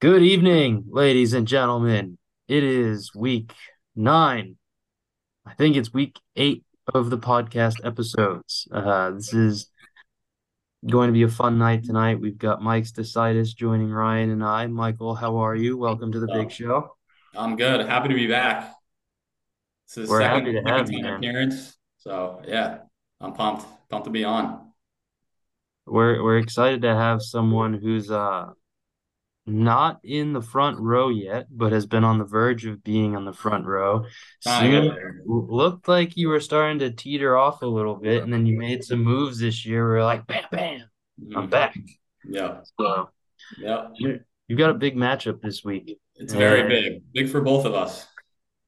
Good evening, ladies and gentlemen. It is week nine. I think it's week eight of the podcast episodes. Uh, this is going to be a fun night tonight. We've got Mike Stasaitis joining Ryan and I. Michael, how are you? Welcome to the big show. I'm good. Happy to be back. This is We're second, happy to have you, appearance. So yeah, I'm pumped. Pumped to be on. We're we're excited to have someone who's uh not in the front row yet, but has been on the verge of being on the front row. Soon looked like you were starting to teeter off a little bit, and then you made some moves this year. We're like, bam, bam, I'm Mhm. back. Yeah. So yeah, you you've got a big matchup this week. It's very big. Big for both of us.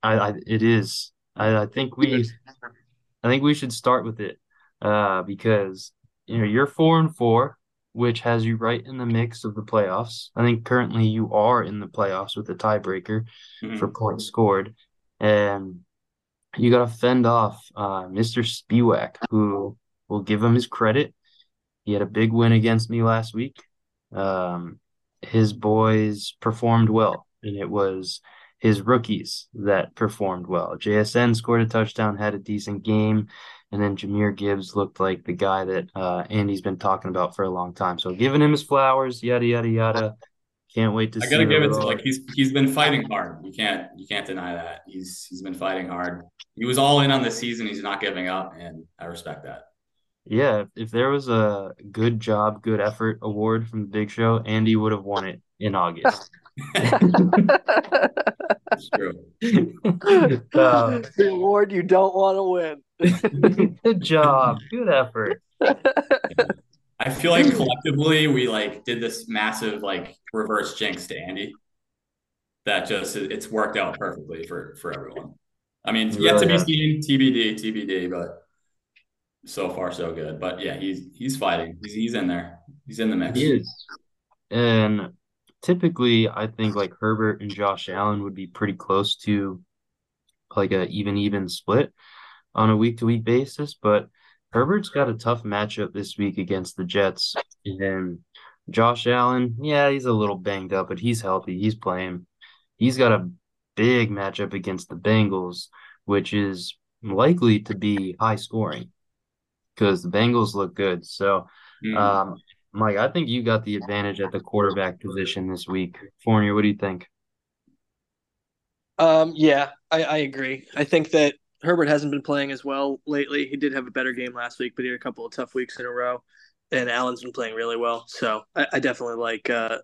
I, I it is. I, I think we I think we should start with it. Uh, because you know you're four and four, which has you right in the mix of the playoffs. I think currently you are in the playoffs with the tiebreaker Mhm. for points scored. And you gotta fend off uh Mr. Spiewak, who will give him his credit. He had a big win against me last week. Um, his boys performed well, and it was his rookies that performed well. JSN scored a touchdown, had a decent game, and then Jahmyr Gibbs looked like the guy that uh, Andy's been talking about for a long time. So giving him his flowers, yada yada yada. Can't wait to see. I see gotta give it to little- like he's he's been fighting hard. You can't you can't deny that. He's he's been fighting hard. He was all in on the season. He's not giving up, and I respect that. Yeah, if, if there was a good job, good effort award from the Big Show, Andy would have won it in August. It's true. Uh, the award you don't want to win. good job, good effort. I feel like collectively we like did this massive like reverse jinx to Andy. That just it's worked out perfectly for for everyone. I mean, yet to be seen, TBD, TBD, but so far so good. But yeah, he's he's fighting. He's he's in there. He's in the mix. He is. And typically, I think like Herbert and Josh Allen would be pretty close to like a even even split on a week to week basis. But Herbert's got a tough matchup this week against the Jets. And Josh Allen, yeah, he's a little banged up, but he's healthy. He's playing. He's got a big matchup against the Bengals, which is likely to be high scoring because the Bengals look good. So, Mm. um, Mike, I think you got the advantage at the quarterback position this week. Fournier, what do you think? Um, yeah, I, I agree. I think that Herbert hasn't been playing as well lately. He did have a better game last week, but he had a couple of tough weeks in a row. And Allen's been playing really well. So I, I definitely like uh,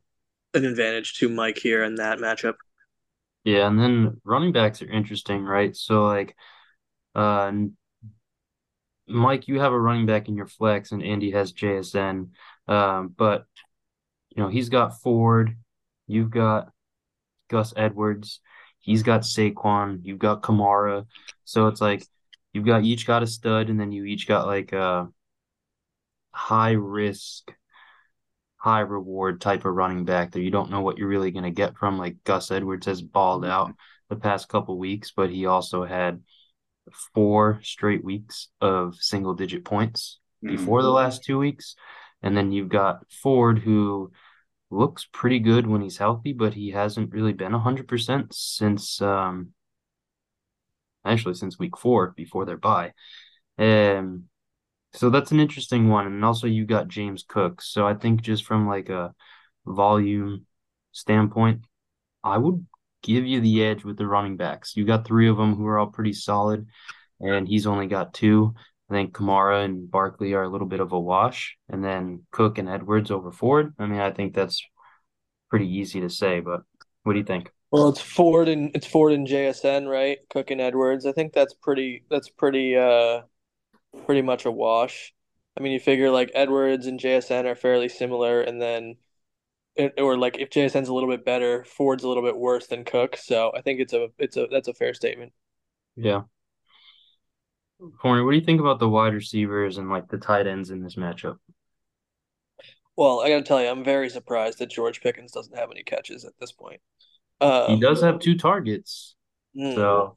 an advantage to Mike here in that matchup. Yeah, and then running backs are interesting, right? So like, uh, Mike, you have a running back in your flex, and Andy has JSN. Um, but you know he's got Ford, you've got Gus Edwards, he's got Saquon, you've got Kamara. So it's like you've got each got a stud, and then you each got like a high risk, high reward type of running back that you don't know what you're really going to get from. Like Gus Edwards has balled out the past couple weeks, but he also had four straight weeks of single digit points Mm. before the last two weeks. And then you've got Ford, who looks pretty good when he's healthy, but he hasn't really been 100% since, um, actually, since week four before their bye. Um, so that's an interesting one. And also, you got James Cook. So I think just from like a volume standpoint, I would give you the edge with the running backs. You got three of them who are all pretty solid, and he's only got two. I think Kamara and Barkley are a little bit of a wash, and then Cook and Edwards over Ford. I mean, I think that's pretty easy to say, but what do you think? Well, it's Ford and it's Ford and JSN, right? Cook and Edwards. I think that's pretty. That's pretty. Uh, pretty much a wash. I mean, you figure like Edwards and JSN are fairly similar, and then, or like if JSN's a little bit better, Ford's a little bit worse than Cook. So I think it's a it's a that's a fair statement. Yeah. Corner, what do you think about the wide receivers and like the tight ends in this matchup? Well, I gotta tell you, I'm very surprised that George Pickens doesn't have any catches at this point. He Um, does have two targets, mm, so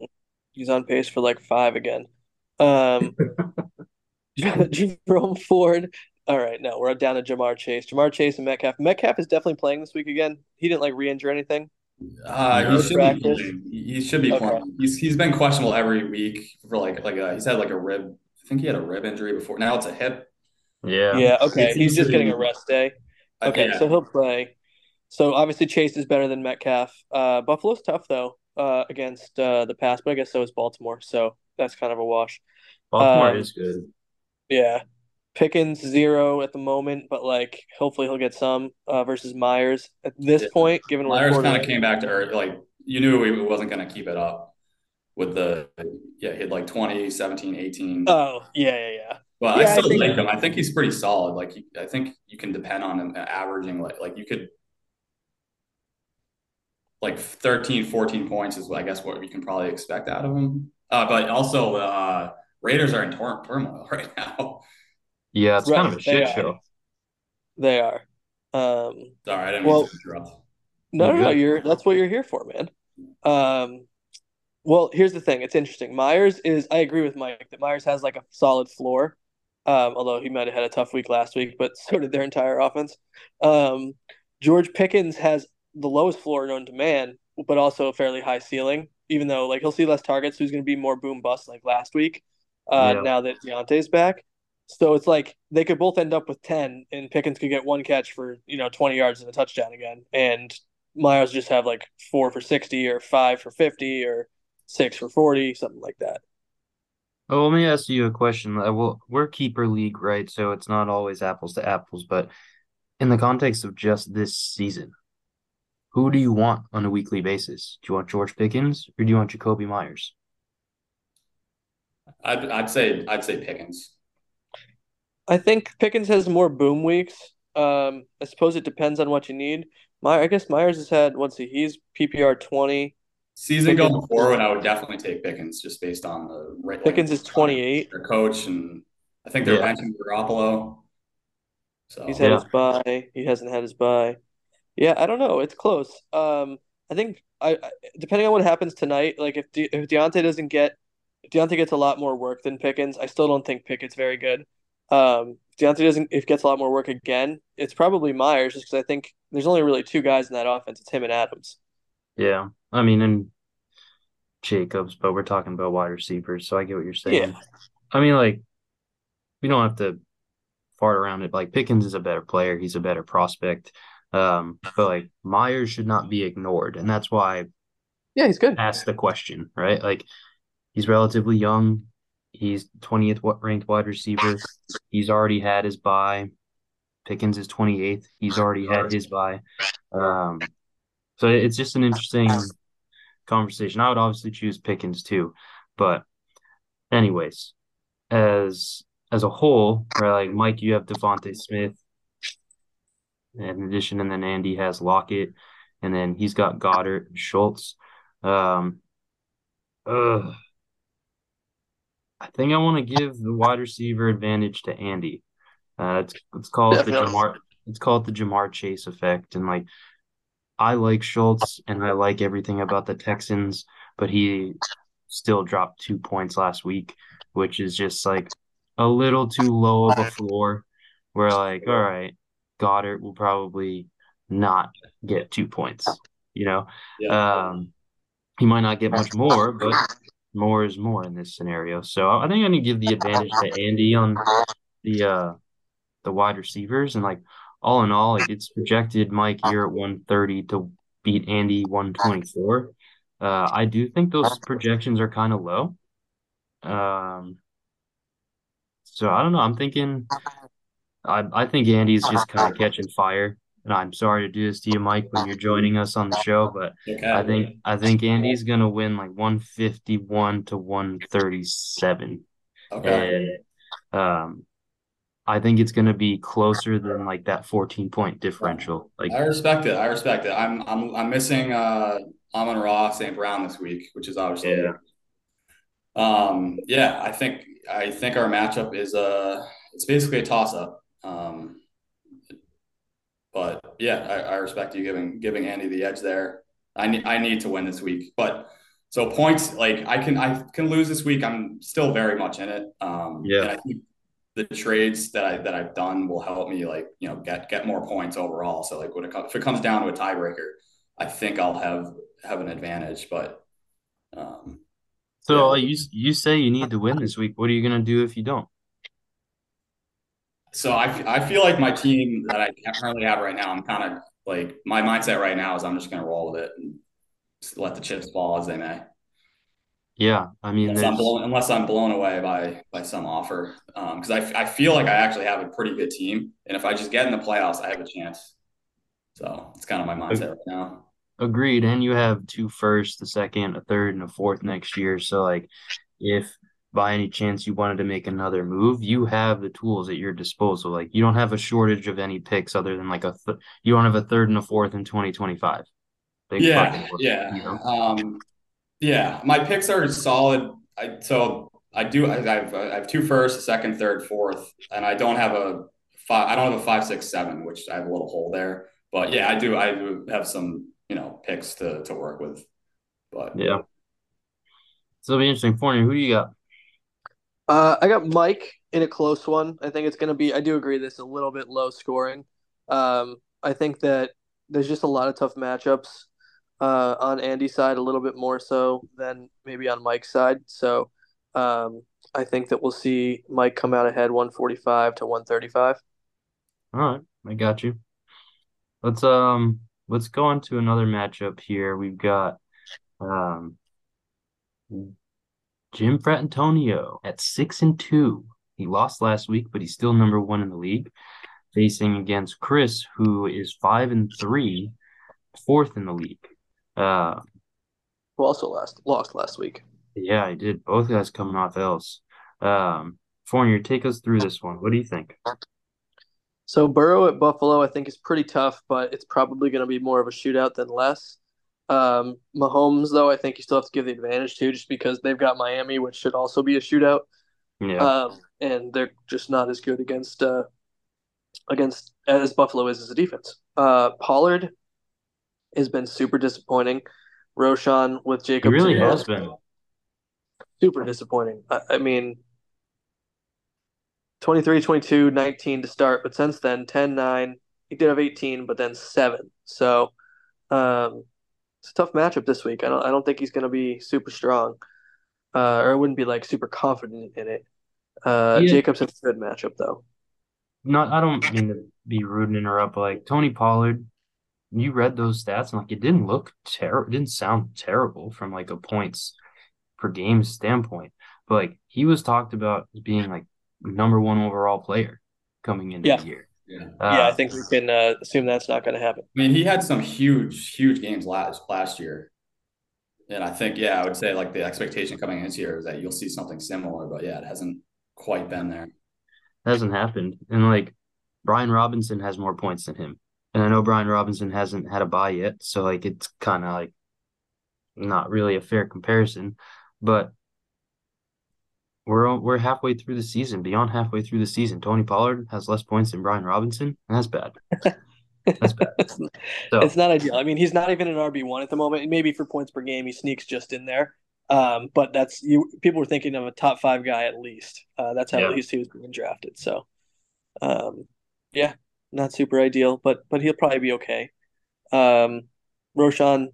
he's on pace for like five again. Um, Jerome Ford All right, no, we're down to Ja'Marr Chase. Ja'Marr Chase and Metcalf. Metcalf is definitely playing this week again. He didn't like re-injure anything. Uh, he should be. He should be okay. He's he's been questionable every week for like like a, he's had like a rib. I think he had a rib injury before. Now it's a hip. Yeah. Yeah. Okay. He's just getting a rest day. Okay, yeah. so he'll play. So obviously Chase is better than Metcalf. Uh, Buffalo's tough though uh, against uh, the pass, but I guess so is Baltimore. So that's kind of a wash. Baltimore um, is good. Yeah. Pickens zero at the moment, but like hopefully he'll get some uh, versus Meyers at this yeah. point. Given Meyers kind of came back to earth, like you knew he wasn't going to keep it up with the yeah he had like 20, 17, 18. Oh yeah yeah yeah. Well, yeah, I still I think, like him. I think he's pretty solid. Like he, I think you can depend on him averaging like like you could like 13, 14 points is I guess what you can probably expect out of him. Uh, but also uh, Raiders are in tor- turmoil right now. Yeah, it's right, kind of a shit show. They are. Um, Sorry, I didn't well, interrupt. No, no, no, you're that's what you're here for, man. Um, well, here's the thing. It's interesting. Meyers is. I agree with Mike that Meyers has like a solid floor. Um, although he might have had a tough week last week, but so did their entire offense. Um, George Pickens has the lowest floor known to man, but also a fairly high ceiling. Even though like he'll see less targets, so he's going to be more boom bust like last week. Uh, yeah. Now that Diontae's back, so it's like they could both end up with ten, and Pickens could get one catch for you know twenty yards and a touchdown again, and Meyers just have like four for sixty or five for fifty or six for forty, something like that. Oh, let me ask you a question. Uh, well, we're keeper league, right? So it's not always apples to apples, but in the context of just this season, who do you want on a weekly basis? Do you want George Pickens or do you want Jakobi Meyers? I'd, I'd say I'd say Pickens. I think Pickens has more boom weeks. Um, I suppose it depends on what you need. My, I guess Meyers has had what's he? He's PPR twenty. Season Pickens, going forward, I would definitely take Pickens just based on the right. Pickens is twenty eight. Their coach and I think they're yeah. benching Garoppolo. So he's had yeah. his bye. He hasn't had his bye. Yeah, I don't know. It's close. Um, I think I, I depending on what happens tonight, like if De, if Diontae doesn't get if Diontae gets a lot more work than Pickens, I still don't think Pickett's very good. Um, if Diontae doesn't if gets a lot more work again, it's probably Meyers just because I think there's only really two guys in that offense. It's him and Adams. Yeah, I mean, and Jacobs, but we're talking about wide receivers, so I get what you're saying. Yeah. I mean, like we don't have to fart around it. Like Pickens is a better player. He's a better prospect. Um, but like Meyers should not be ignored, and that's why. Yeah, he's good. Ask the question, right? Like he's relatively young. He's twentieth ranked wide receiver. He's already had his bye. Pickens is twenty eighth. He's already had his bye. Um, so it's just an interesting conversation. I would obviously choose Pickens too, but anyways, as as a whole, right? Like Mike, you have DeVonta Smith, in addition, and then Andy has Lockett, and then he's got Goedert, Schultz. Um, uh, I think I want to give the wide receiver advantage to Andy. Uh, it's it's called the Ja'Marr. It's called the Ja'Marr Chase effect, and like I like Schultz and I like everything about the Texans, but he still dropped two points last week, which is just like a little too low of a floor. We're like, all right, Goedert will probably not get two points. You know, yeah. um, he might not get much more, but more is more in this scenario. So I think I'm gonna give the advantage to Andy on the uh the wide receivers and like all in all, like it's projected Mike here at 130 to beat Andy 124. Uh, I do think those projections are kind of low. Um, so I don't know. I'm thinking I I think Andy's just kind of catching fire. And I'm sorry to do this to you, Mike, when you're joining us on the show, but okay. I think I think Andy's gonna win like 151 to 137. Okay. And um I think it's gonna be closer than like that 14 point differential. Like I respect it. I respect it. I'm I'm I'm missing uh Amon-Ra St. Brown this week, which is obviously yeah. um yeah, I think I think our matchup is uh it's basically a toss up. Um, but yeah, I, I, respect you giving giving Andy the edge there. I need I need to win this week, but so points like I can I can lose this week. I'm still very much in it. Um, yeah, I think the trades that I that I've done will help me like you know get get more points overall. So like when it if it comes down to a tiebreaker, I think I'll have have an advantage. But um, so yeah. you you say you need to win this week. What are you gonna do if you don't? So I, I feel like my team that I currently have right now, I'm kind of like my mindset right now is I'm just gonna roll with it and let the chips fall as they may. Yeah, I mean, unless I'm blown, unless I'm blown away by by some offer, because um, I I feel like I actually have a pretty good team, and if I just get in the playoffs, I have a chance. So it's kind of my mindset right now. Agreed, and you have two first, a second, a third, and a fourth next year. So like, if by any chance you wanted to make another move, you have the tools at your disposal. Like you don't have a shortage of any picks other than like a th- you don't have a third and a fourth in 2025. yeah, yeah. You know? Um yeah, my picks are solid. I so I do I have I have two first, second, third, fourth, and I don't have a five I don't have a five, six, seven, which I have a little hole there. But yeah, I do I do have some, you know, picks to to work with. But yeah. So it'll be interesting. Fournier, who do you got? Uh, I got Mike in a close one. I think it's going to be. I do agree this is a little bit low scoring. Um, I think that there's just a lot of tough matchups uh, on Andy's side, a little bit more so than maybe on Mike's side. So um, I think that we'll see Mike come out ahead 145 to 135. All right, I got you. Let's um let's go on to another matchup here. We've got um Jim Fratantonio at six and two. He lost last week, but he's still number one in the league, facing against Chris, who is five and three, fourth in the league. Uh, who also lost lost last week. Yeah, I did. Both guys coming off else. Um, Fournier, take us through this one. What do you think? So Burrow at Buffalo, I think is pretty tough, but it's probably going to be more of a shootout than less. Um, Mahomes, though, I think you still have to give the advantage to, just because they've got Miami, which should also be a shootout. Yeah. Um, and they're just not as good against uh, against as Buffalo is as a defense. Uh, Pollard has been super disappointing. Roschon with Jacob. He really has been super disappointing. I, I mean, 23, 22, 19 to start, but since then, 10, 9. He did have 18, but then 7. So, um, it's a tough matchup this week. I don't I don't think he's going to be super strong, uh, or I wouldn't be like super confident in it. Uh, yeah. Jacobs a good matchup though. Not I don't mean to be rude and interrupt, but like Tony Pollard, you read those stats and like it didn't look terrible. It didn't sound terrible from like a points per game standpoint, but like he was talked about as being like number one overall player coming into yeah. the year. Yeah, uh, yeah, I think we can uh, assume that's not going to happen. I mean, he had some huge, huge games last last year, and I think, yeah, I would say like the expectation coming into year is that you'll see something similar, but yeah, it hasn't quite been there. It hasn't happened, and like Brian Robinson has more points than him, and I know Brian Robinson hasn't had a bye yet, so like it's kind of like not really a fair comparison, but we're we're halfway through the season, beyond halfway through the season. Tony Pollard has less points than Brian Robinson. And that's bad. That's bad. So, it's not ideal. I mean, he's not even an RB one at the moment. Maybe for points per game, he sneaks just in there. Um, but that's you. People were thinking of a top five guy at least. Uh, that's how yeah. at least he was being drafted. So, um, yeah, not super ideal, but but he'll probably be okay. Um, Roschon,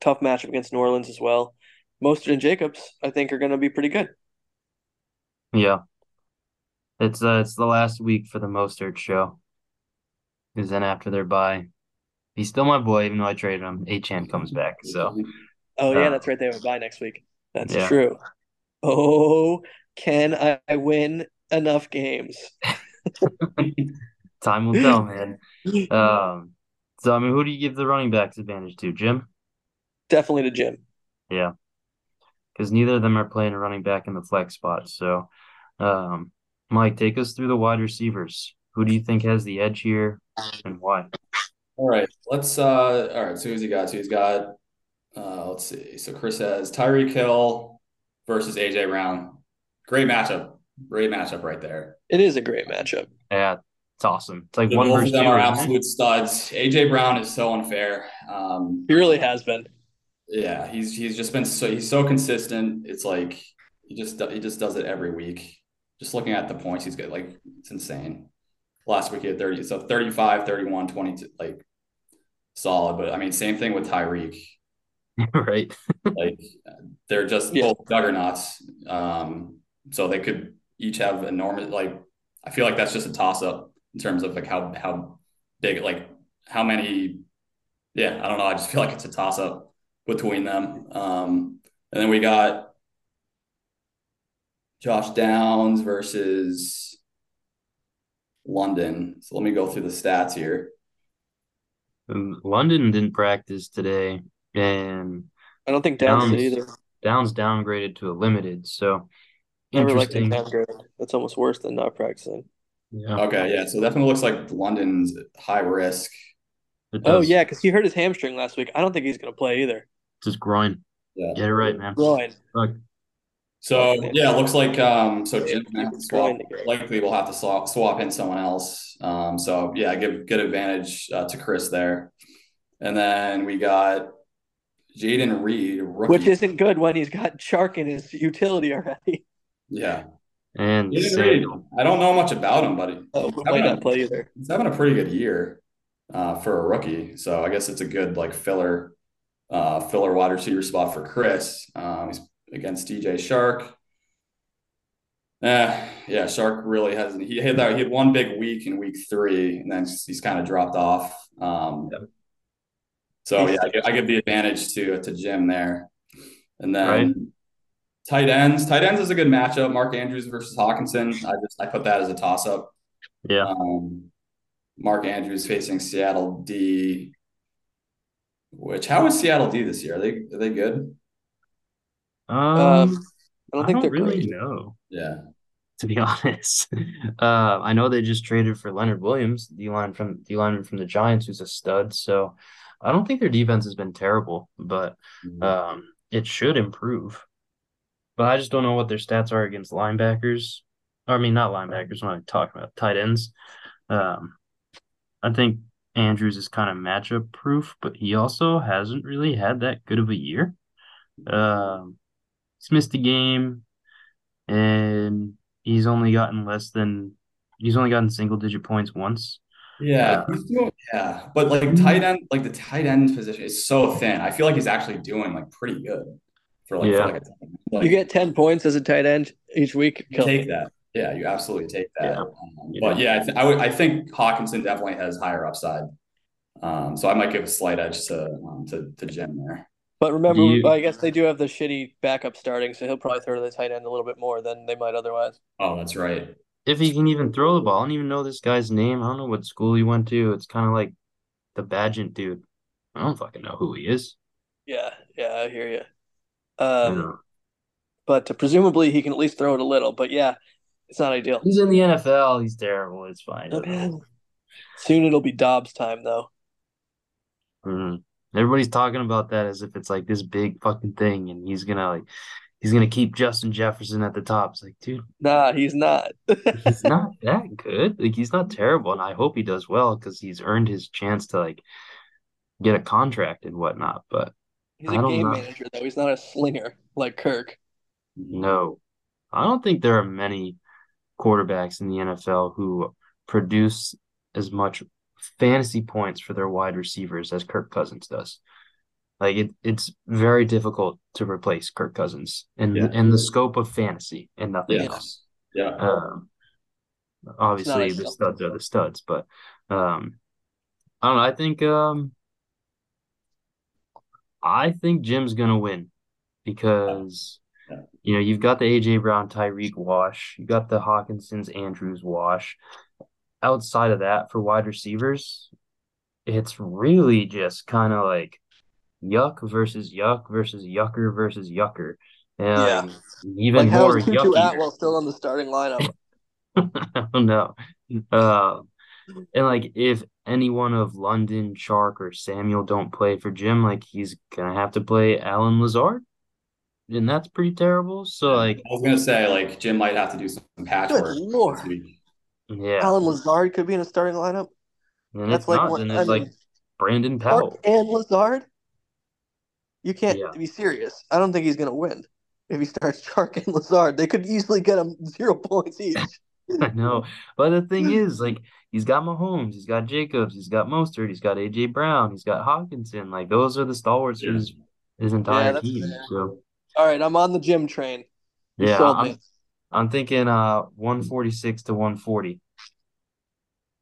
tough matchup against New Orleans as well. Mostert and Jacobs, I think, are going to be pretty good. Yeah, it's uh, it's the last week for the Mostert show. Because then after their bye, he's still my boy, even though I traded him. Achane comes back, so. Oh yeah, uh, that's right. They have a bye next week. That's yeah. true. Oh, can I win enough games? Time will tell, man. Um, so I mean, who do you give the running backs advantage to, Jim? Definitely to Jim. Yeah, because neither of them are playing a running back in the flex spot. So, um, Mike, take us through the wide receivers. Who do you think has the edge here and why? All right, let's. uh All right, so who's he got? So he's got. Uh, let's see. So Chris has Tyreek Hill versus AJ Brown. Great matchup. Great matchup right there. It is a great matchup. Yeah, it's awesome. It's like the one both of them are absolute studs. AJ Brown is so unfair. Um, he really has been. Yeah, he's he's just been so he's so consistent. It's like he just he just does it every week. just looking at the points he's got, like it's insane. Last week he had 30, so 35, 31, 22, like solid. But I mean, same thing with Tyreek. right. like they're just yeah. both juggernauts. Um, so they could each have enormous like I feel like that's just a toss up in terms of like how how big like how many yeah, I don't know. I just feel like it's a toss up between them. Um, and then we got Josh Downs versus London. So let me go through the stats here. Um, London didn't practice today, and I don't think Downs, Downs either. Downs downgraded to a limited, so Never interesting. Like That's almost worse than not practicing. Yeah. Okay. Yeah. So definitely looks like London's high risk. Oh yeah, because he hurt his hamstring last week. I don't think he's going to play either. It's his groin. Yeah. Get it right, man. Groin. Look. So yeah, it looks like um so Jim swap, likely we'll have to swap swap in someone else. Um so yeah, give good advantage uh, to Chris there. And then we got Jayden Reed, rookie. which isn't good when he's got Chark in his utility already. Yeah. And I don't know much about him, but oh, might not play either. He's having a pretty good year uh, for a rookie. So I guess it's a good like filler uh, filler wide receiver spot for Chris. Um, he's against DJ Chark. Uh, yeah, Chark really hasn't. He had that. He had one big week in week three, and then he's kind of dropped off. Um, yep. So yeah, I give, I give, the advantage to to Jim there, and then right. tight ends. Tight ends is a good matchup. Mark Andrews versus Hockenson. I just I put that as a toss up. Yeah. Um, Mark Andrews facing Seattle D. Which how is Seattle D this year? Are they are they good? Um, um I don't think I don't they're really great. know. Yeah. To be honest, uh, I know they just traded for Leonard Williams, D line from D lineman from the Giants, who's a stud. So I don't think their defense has been terrible, but mm-hmm. um, it should improve. But I just don't know what their stats are against linebackers. Or, I mean, not linebackers. When I talk about tight ends, um, I think Andrews is kind of matchup proof, but he also hasn't really had that good of a year. Um, he's missed a game, and he's only gotten less than he's only gotten single digit points once. Yeah, uh, doing, yeah, but like tight end, like the tight end position is so thin. I feel like he's actually doing like pretty good for like, yeah. For, like, like you get ten points as a tight end each week. Take that. Yeah, you absolutely take that. Yeah. Um, but yeah, I, th- I, would, I think Hockenson definitely has higher upside. Um, so I might give a slight edge to um, to, to Jim there. But remember, you, I guess they do have the shitty backup starting, so he'll probably throw to the tight end a little bit more than they might otherwise. Oh, that's right. If he can even throw the ball, I don't even know this guy's name. I don't know what school he went to. It's kind of like the Bagent dude. I don't fucking know who he is. Yeah, yeah, I hear you. Um, but uh, presumably he can at least throw it a little. But yeah, it's not ideal. He's in the NFL. He's terrible. It's fine. Soon it'll be Dobbs time, though. Mm-hmm. Everybody's talking about that as if it's like this big fucking thing, and he's gonna like he's gonna keep Justin Jefferson at the top. It's like, dude, nah, he's not. he's not that good. Like he's not terrible, and I hope he does well because he's earned his chance to like get a contract and whatnot. But he's a game know. manager, though. He's not a slinger like Kirk. No, I don't think there are many quarterbacks in the NFL who produce as much fantasy points for their wide receivers as Kirk Cousins does. Like it, it's very difficult to replace Kirk Cousins in yeah. in the scope of fantasy and nothing yeah. else. Yeah. Um, obviously the studs are the studs, but um, I don't know. I think um, I think Jim's gonna win because you know, you've got the AJ Brown, Tyreek wash, you got the Hockenson's Andrews wash. Outside of that, for wide receivers, it's really just kind of like yuck versus yuck versus yucker versus yucker. And yeah. even like more Tutu yucky. Atwell still on the starting lineup. I don't. Uh, and like if any one of London, Chark, or Samuel don't play for Jim, like he's gonna have to play Allen Lazard and that's pretty terrible. So like I was gonna say, like Jim might have to do some patchwork. Yeah, Allen Lazard could be in a starting lineup. And that's like not, and it's like Brandon Powell and Lazard. You can't yeah. be serious. I don't think he's gonna win. if he starts Chark and Lazard. They could easily get him zero points each. I know. But the thing is, like, he's got Mahomes, he's got Jacobs, he's got Mostert, he's got AJ Brown, he's got Hockenson. Like, those are the stalwarts yeah. his, his entire yeah, team. Fair. So, all right, I'm on the Jim train. You yeah, I'm, I'm, thinking uh 146 to 140.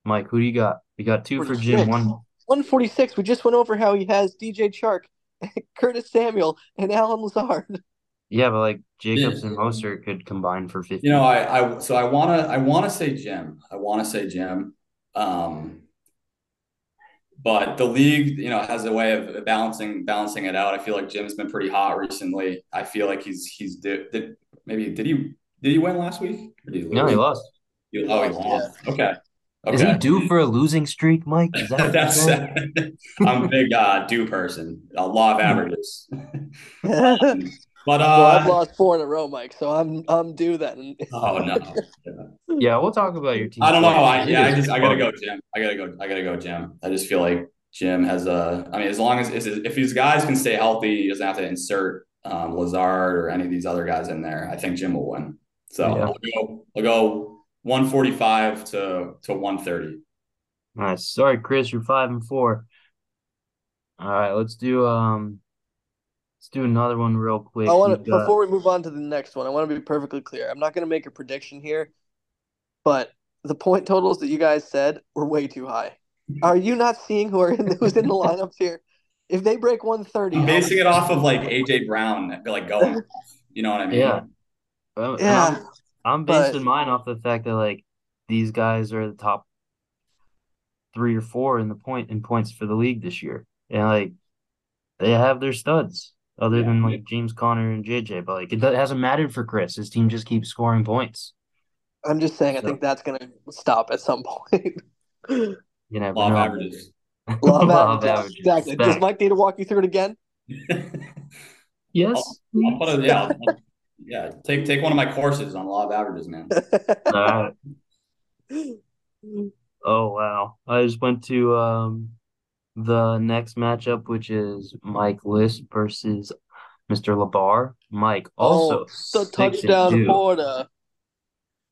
Mike, who do you got? We got two for Jim, one 146. We just went over how he has DJ Chark, Curtis Samuel, and Allen Lazard. Yeah, but like Jacobs yeah. and Mostert could combine for 50. You know, I, I so I wanna I wanna say Jim. I wanna say Jim. Um but the league, you know, has a way of balancing balancing it out. I feel like Jim's been pretty hot recently. I feel like he's he's did, did maybe did he did he win last week? He no, he lost. He, oh, he lost. Yeah. Okay. Okay. Is he due for a losing streak, Mike? Is that That's I'm a big uh, due person. A law of averages. But uh, well, I've lost four in a row, Mike. So I'm I'm due then. oh no. Yeah. yeah, we'll talk about your team. I don't know. I, yeah, I just I gotta go, Jim. I gotta go. I gotta go, Jim. I just feel like Jim has a. I mean, as long as if these guys can stay healthy, he doesn't have to insert um, Lazard or any of these other guys in there. I think Jim will win. So yeah. I'll go. I'll go 145 to to 130. Nice. Sorry, Chris, you're five and four. All right, let's do um Let's do another one real quick. I want to got... before we move on to the next one. I want to be perfectly clear. I'm not going to make a prediction here, but the point totals that you guys said were way too high. Are you not seeing who are in who's in the lineups here? If they break 130, I'm basing it off of like AJ Brown, like going. You know what I mean? Yeah. Well, yeah. I'm, I'm basing but... mine off the fact that like these guys are the top three or four in the point in points for the league this year, and like they have their studs other yeah. than like James Conner and JJ. But like it hasn't mattered for Chris. His team just keeps scoring points. I'm just saying, so. I think that's gonna stop at some point. you know, law of averages. Law of averages. averages. Exactly. Does Mike need to walk you through it again? yes. I'll, I'll put it, yeah, I'll, yeah. Take take one of my courses on law of averages, man. Uh, oh wow! I just went to um the next matchup, which is Mike List versus Mr. Labar. Mike oh, also oh, the touchdown border.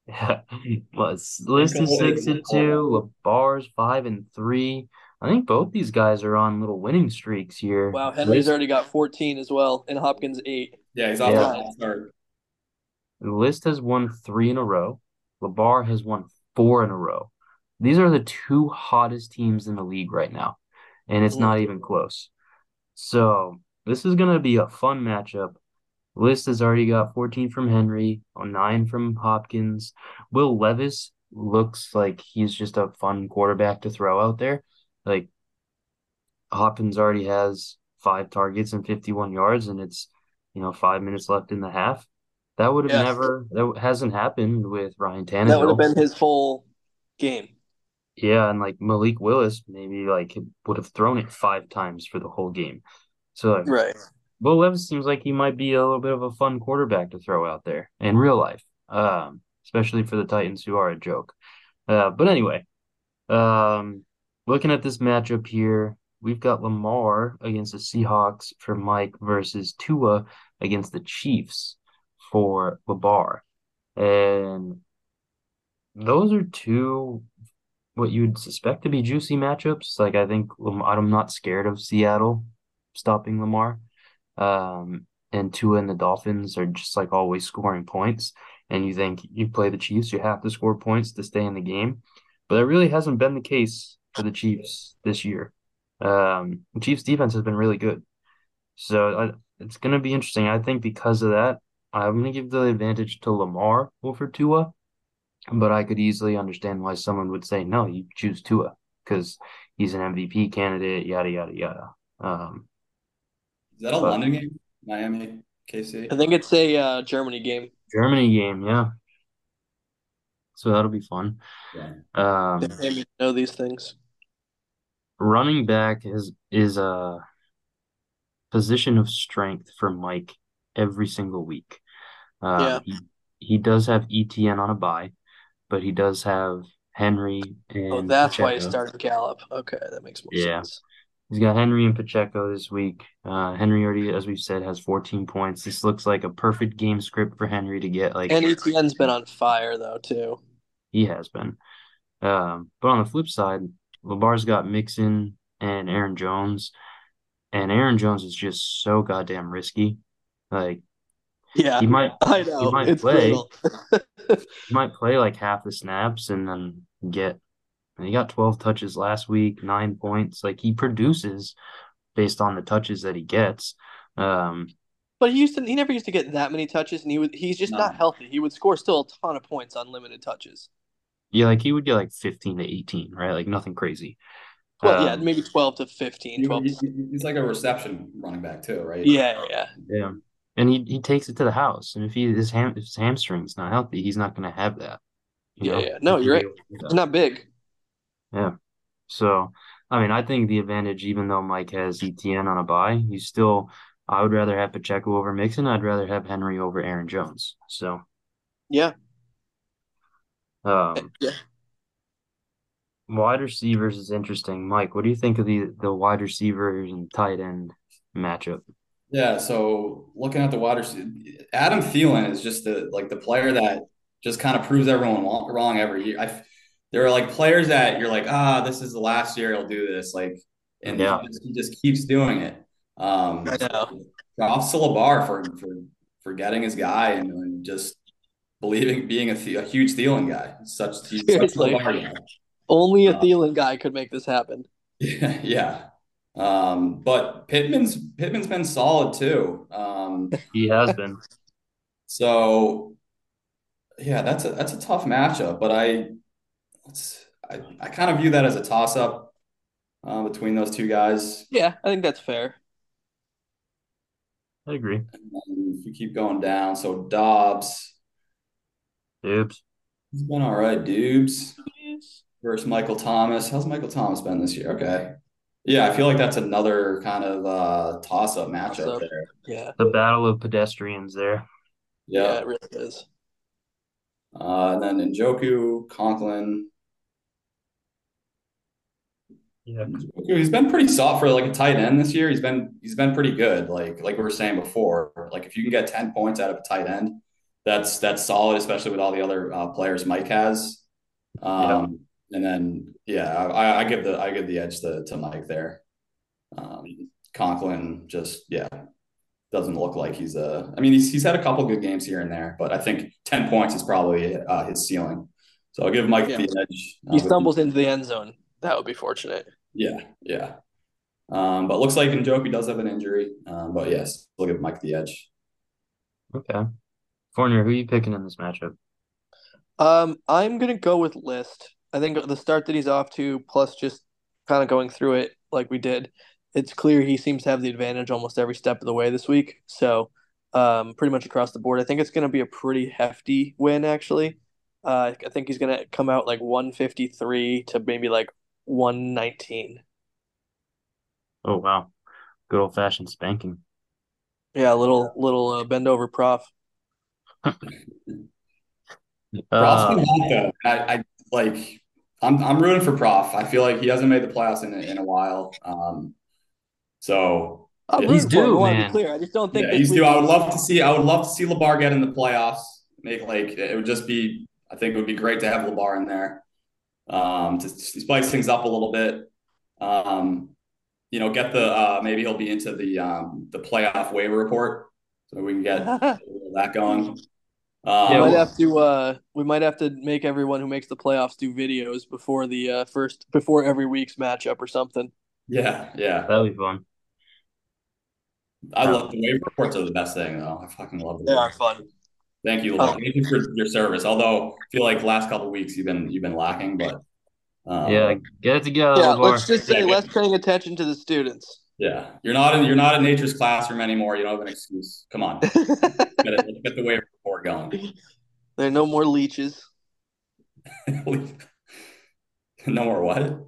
Yeah, List is six and two. Labar's five and three. I think both these guys are on little winning streaks here. Wow, Henry's List, already got 14 as well, and Hopkins eight. Yeah, he's off yeah. the start. List has won three in a row. Labar has won four in a row. These are the two hottest teams in the league right now and it's not mm-hmm. even close. So this is gonna be a fun matchup. List has already got 14 from Henry, 9 from Hopkins. Will Levis looks like he's just a fun quarterback to throw out there. Like Hopkins already has five targets and 51 yards, and it's you know five minutes left in the half. That would have yeah. never that hasn't happened with Ryan Tannehill. That would have been his whole game. Yeah, and like Malik Willis maybe like would have thrown it five times for the whole game. So like, right. Will Levis seems like he might be a little bit of a fun quarterback to throw out there in real life, um, especially for the Titans who are a joke. Uh, but anyway, um, looking at this matchup here, we've got Lamar against the Seahawks for Mike versus Tua against the Chiefs for Labar. And those are two what you'd suspect to be juicy matchups. Like I think I'm not scared of Seattle stopping Lamar. Um, and Tua and the Dolphins are just like always scoring points. And you think you play the Chiefs, you have to score points to stay in the game. But that really hasn't been the case for the Chiefs this year. Um, the Chiefs defense has been really good. So I, it's going to be interesting. I think because of that, I'm going to give the advantage to Lamar over Tua. But I could easily understand why someone would say, no, you choose Tua because he's an MVP candidate, yada, yada, yada. Um, Is that a but, London game? Miami, KC? I think it's a uh, Germany game. Germany game, yeah. So that'll be fun. Yeah. Um, they know these things. Running back is is a position of strength for Mike every single week. Uh, yeah. He, he does have ETN on a bye, but he does have Henry and Oh, that's Pacheco. why he started Gallup. Okay, that makes more yeah. sense. He's got Henry and Pacheco this week. Uh, Henry already, as we've said, has 14 points. This looks like a perfect game script for Henry to get like. And Etienne's been on fire though too. He has been. Um, but on the flip side, Labar's got Mixon and Aaron Jones, and Aaron Jones is just so goddamn risky. Like, yeah, he might, I know, he might it's play. he might play like half the snaps and then get. And he got 12 touches last week, nine points. Like he produces based on the touches that he gets. Um, But he used to, he never used to get that many touches, and he would he's just No. not healthy. He would score still a ton of points on limited touches. yeah, like he would get like 15 to 18, right? Like nothing crazy. Well, yeah, Um, maybe twelve to 15, He- 12 to he- he's like a reception running back too, right? Yeah, yeah. Yeah, and he he takes it to the house, and if he his ham if his hamstring's not healthy, he's not going to have that. Yeah, yeah. No, you're right. be able to do He's not big. Yeah, so I mean, I think the advantage, even though Mike has ETN on a bye, he's still. I would rather have Pacheco over Mixon. I'd rather have Henry over Aaron Jones. So, Yeah. um, Yeah. wide receivers is interesting. Mike, what do you think of the the wide receivers and tight end matchup? Yeah, so looking at the wide receiver, Adam Thielen is just the like the player that just kind of proves everyone wrong, wrong every year. I, there are like players that you're like, ah, this is the last year he'll do this, like, and Yeah. he, just, he just keeps doing it. Um, I know. Props to Labar for for for getting his guy and, and just believing being a, th- a huge Thielen guy. Such such. Labar guy. Only a Uh, Thielen guy could make this happen. Yeah, yeah. Um, but Pittman's Pittman's been solid too. Um, He has been. so yeah, that's a that's a tough matchup. But I, it's, I I kind of view that as a toss up uh, between those two guys. Yeah, I think that's fair. I agree. And if we keep going down, so Dobbs, Dibs. he's been all right. Dubes versus Michael Thomas. How's Michael Thomas been this year? Okay. Yeah, I feel like that's another kind of uh, toss up matchup Toss-up. there. Yeah. The battle of pedestrians there. Yeah, Yeah. it really is. Uh, and then Njoku, Conklin. Yeah. Njoku, He's been pretty soft for like a tight end this year. He's been he's been pretty good. Like like we were saying before, like if you can get 10 points out of a tight end, that's that's solid, especially with all the other uh, players Mike has. Um, and then yeah, I, I give the I give the edge to, to Mike there. Um, Conklin just yeah doesn't look like he's a. I mean he's he's had a couple good games here and there, but I think 10 points is probably uh, his ceiling. So I'll give Mike Yeah. the edge. uh, He with- stumbles into the end zone. That would be fortunate. yeah, yeah. Um, but looks like Njoku does have an injury. Um, but yes, we'll give Mike the edge. Okay. Fournier, who are you picking in this matchup? Um, I'm gonna go with List. I think the start that he's off to, plus just kind of going through it like we did, it's clear he seems to have the advantage almost every step of the way this week. So, um, pretty much across the board, I think it's gonna be a pretty hefty win. Actually, uh, I think he's gonna come out like 153 to maybe like 119. Oh wow. Good old fashioned spanking. Yeah, a little little uh, bend over prof. Prof's been Uh, hot though. I, I like. I'm I'm rooting for Prof. I feel like he hasn't made the playoffs in a, in a while. Um, so I'm he's for due, I want to be clear. I just don't think yeah, he's week due. I would love to see. I would love to see Labar get in the playoffs. Make like it would just be. I think it would be great to have Labar in there. Um, to, to spice things up a little bit. Um, you know, get the uh, maybe he'll be into the um the playoff waiver report, so we can get that going. Um, We might have to uh we might have to make everyone who makes the playoffs do videos before the uh first before every week's matchup or something. yeah, yeah. that'll be fun. I love the waiver reports are the best thing though. I fucking love them. They are fun. Thank you. Labar. Thank you for your service. Although I feel like last couple of weeks you've been you've been lacking, but um, Yeah, get it together, Yeah, let's just say Yeah. less paying attention to the students. Yeah, you're not in you're not in nature's classroom anymore. You don't have an excuse. Come on, get, it, get the waiver report going. there are no more leeches. no more what?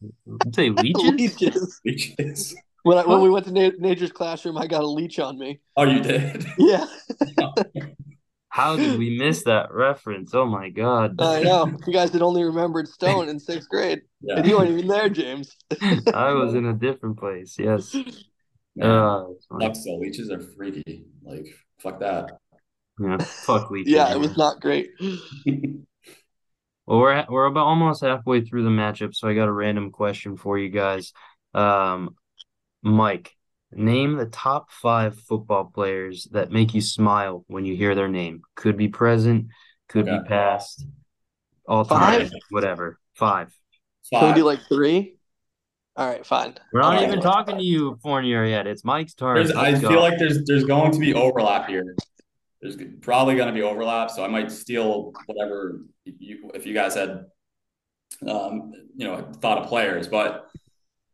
You say leeches? leeches. Leeches. When I, when we went to na- nature's classroom, I got a leech on me. Oh, you did. Yeah. Oh. How did we miss that reference? Oh my god. I know. You guys had only remembered Stone in sixth grade. Yeah. And you weren't even there, James. I was in a different place. Yes. Man, Uh, it's funny. Leeches are freaky. Like fuck that. yeah. Fuck Leafs. yeah, it was not great. Well, we're we're about almost halfway through the matchup, so I got a random question for you guys. Um, Mike, name the top five football players that make you smile when you hear their name. Could be present, could Okay. be past, all time, Five? whatever. Five. Can we Five. do like three? All right, fine. We're not Alright. even talking to you, Fournier, yet. It's Mike's turn. There's, I Let's feel like there's there's going to be overlap here. There's probably going to be overlap, so I might steal whatever you if you guys had, um, you know, thought of players. But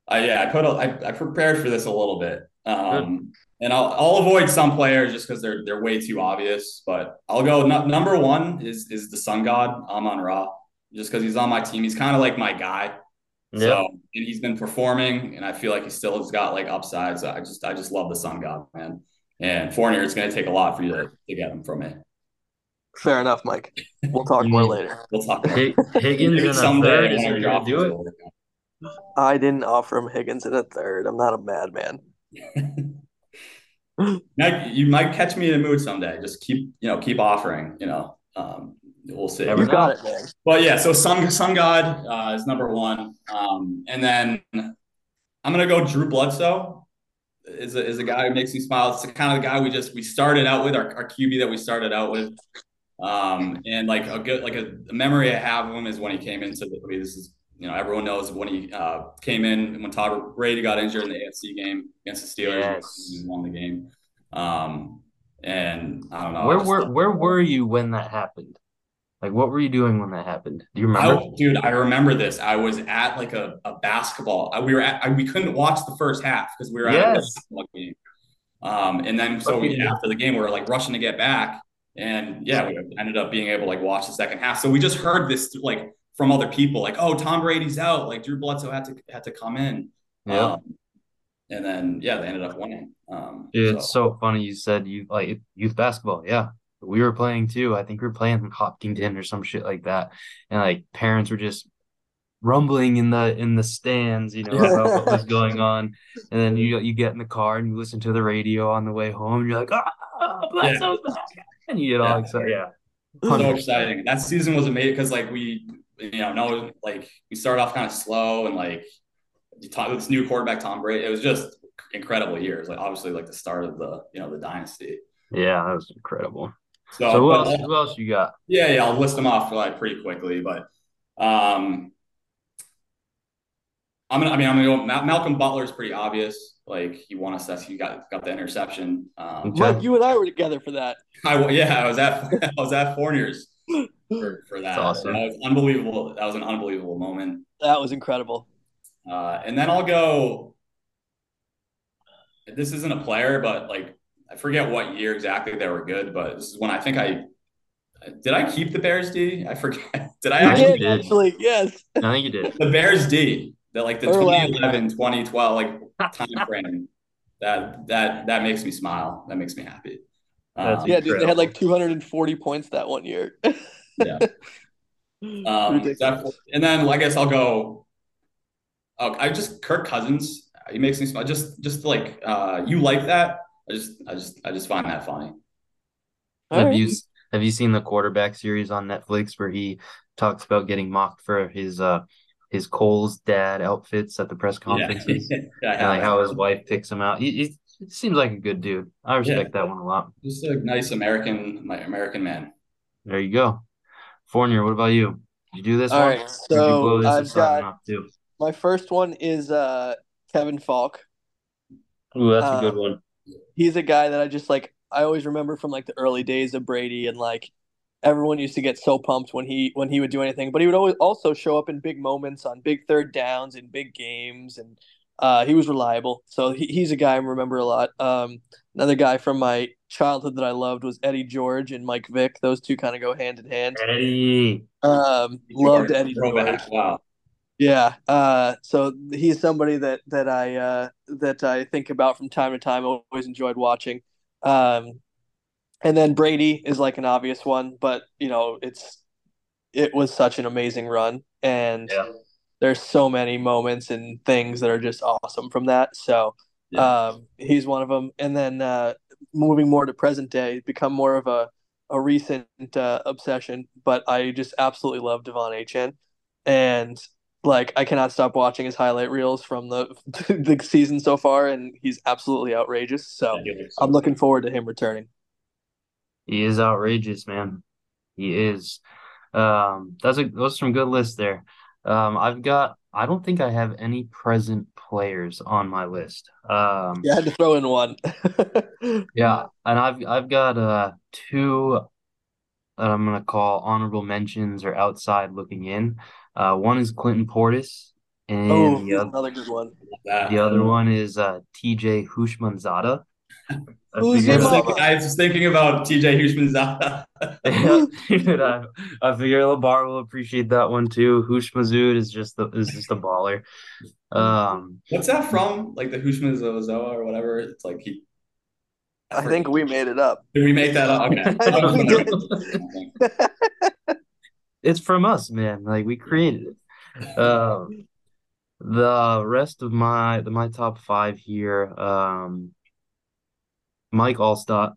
I yeah, I put a, I, I prepared for this a little bit, um, and I'll I'll avoid some players just because they're they're way too obvious. But I'll go nu- number one is is the Sun God Amon Ra, just because he's on my team. He's kind of like my guy. Yeah. So and he's been performing, and I feel like he still has got like upsides. I just I just love the Sun God, man. And Fournier, it's going to take a lot for you to, to get him from me. Fair enough, Mike. We'll talk more later. We'll talk more. Hi- Higgins Maybe in a third is when where our you're gonna do it. will work out. I didn't offer him Higgins in a third. I'm not a madman. Might- you might catch me in a mood someday. Just keep, you know, keep offering. You know, um, we'll see. You got it, man. But yeah, so Sun Sun God uh, is number one, um, and then I'm gonna go Drew Bledsoe. Is a, is a guy who makes me smile. It's the kind of guy we just we started out with our, our QB that we started out with, um, and like a good like a, a memory I have of him is when he came into the. I mean, this is you know everyone knows when he uh, came in when Tom Brady got injured in the AFC game against the Steelers Yes. and won the game. Um, and I don't know. Where were where were you when that happened? Like, what were you doing when that happened? Do you remember? I, dude, I remember this. I was at like a, a basketball. I, we were at. I, we couldn't watch the first half because we were at a basketball game. Um, and then so we after the game we were like rushing to get back, and yeah, we ended up being able to like watch the second half. So we just heard this like from other people, like, oh, Tom Brady's out. Like Drew Bledsoe had to had to come in. Yeah. Um, and then yeah, they ended up winning. Um, Dude, so- it's so funny you said you like youth basketball. Yeah. We were playing too. I think we were playing Hopkinton or some shit like that. And like parents were just rumbling in the in the stands, you know, about what was going on. And then you you get in the car and you listen to the radio on the way home. And you're like, ah, Bledsoe's back. And you get all Yeah. excited. Yeah. so exciting. That season was amazing because like we, you know, no, like we started off kind of slow and like you talk this new quarterback Tom Brady. It was just incredible years. Like obviously like the start of the you know the dynasty. Yeah, that was incredible. So, So who but, else who else you got? yeah, yeah, I'll list them off like pretty quickly, but um. I'm gonna. I mean, I'm gonna go. Ma- Malcolm Butler is pretty obvious. Like he won us that. He got got the interception. Um, Okay. Mike, you and I were together for that. I yeah, I was at I was at Fournier's for, for that. That's awesome. That was unbelievable. That was an unbelievable moment. That was incredible. Uh, and then I'll go. This isn't a player, but like I forget what year exactly they were good, but this is when I think I did I keep the Bears D? I forget. Did I I actually did, did. actually, yes. I think you did. the Bears D? That like the Urlacher. 2011, 2012 like time frame. That that that makes me smile. That makes me happy. That's Um, Yeah, dude, they had like 240 points that one year. Yeah. Um, Ridiculous. and then I guess I'll go. Oh, I just Kirk Cousins. He makes me smile. Just, just like uh, you like that. I just, I just, I just find that funny. All Have right. you have you seen the quarterback series on Netflix where he talks about getting mocked for his uh his Kohl's dad outfits at the press Yeah, conferences yeah, I and like how his wife picks him out. He, he, he seems like a good dude. I respect that one a lot. just a nice American, my American man. There you go. Fournier, what about you? Did you do this All one? right, Or did you blow so I've got enough too? my first one is uh Kevin Faulk. Ooh, that's a good one. He's a guy that I just like I always remember from like the early days of Brady and like everyone used to get so pumped when he when he would do anything, but he would always also show up in big moments on big third downs in big games and uh, he was reliable. So he, he's a guy I remember a lot. Um, another guy from my childhood that I loved was Eddie George and Mike Vick. Those two kind of go hand in hand. Eddie. Um, loved Eddie George. Wow. Yeah. Uh, so he's somebody that that I uh, that I think about from time to time. I always enjoyed watching. Um, And then Brady is like an obvious one, but you know, it's it was such an amazing run and Yeah. There's so many moments and things that are just awesome from that. So Yeah. um, he's one of them. And then uh, moving more to present day, become more of a a recent uh, obsession, but I just absolutely love De'Von Achane, and like I cannot stop watching his highlight reels from the the season so far, and he's absolutely outrageous. So Yeah, he looks so I'm looking forward to him returning. He is outrageous, man. He is. Um, that's a those are some good lists there. Um, I've got. I don't think I have any present players on my list. Um, Yeah, I had to throw in one. yeah, and I've I've got uh two that I'm gonna call honorable mentions or outside looking in. Uh, one is Clinton Portis, and oh, the other another good one. the other one is uh TJ Houshmandzadeh. I Who's I was, your thinking, I was thinking about TJ Houshmandzadeh. Yeah, dude, I, I figure Labar will appreciate that one too. Hoosh Mazood is just the is just a baller. Um, What's that from? Like the Hushmanzozoa or whatever? It's like he. I think we made it up. Did we make that up? Okay. We did. it's from us, man. Like we created it. Um, the rest of my the my top five here, um, Mike Alstott.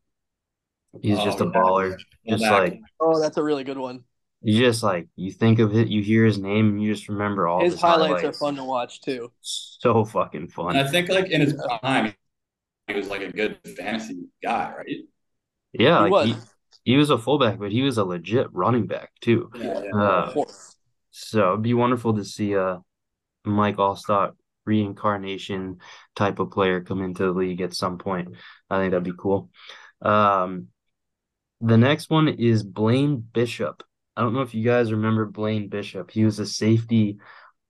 He's just a Oh, yeah. baller. Well, Just back. like Oh, that's a really good one. you just like you think of it, you hear his name, and you just remember all His his highlights are fun to watch too. So fucking And I think like in his prime, he was like a good fantasy guy, right? Yeah, He like was. he was a fullback, but he was a legit running back too. Yeah, yeah. Uh, Horse. so it'd be wonderful to see a Mike Alstott reincarnation type of player come into the league at some point. I think that'd be cool. Um, the next one is Blaine Bishop. I don't know if you guys remember Blaine Bishop. He was a safety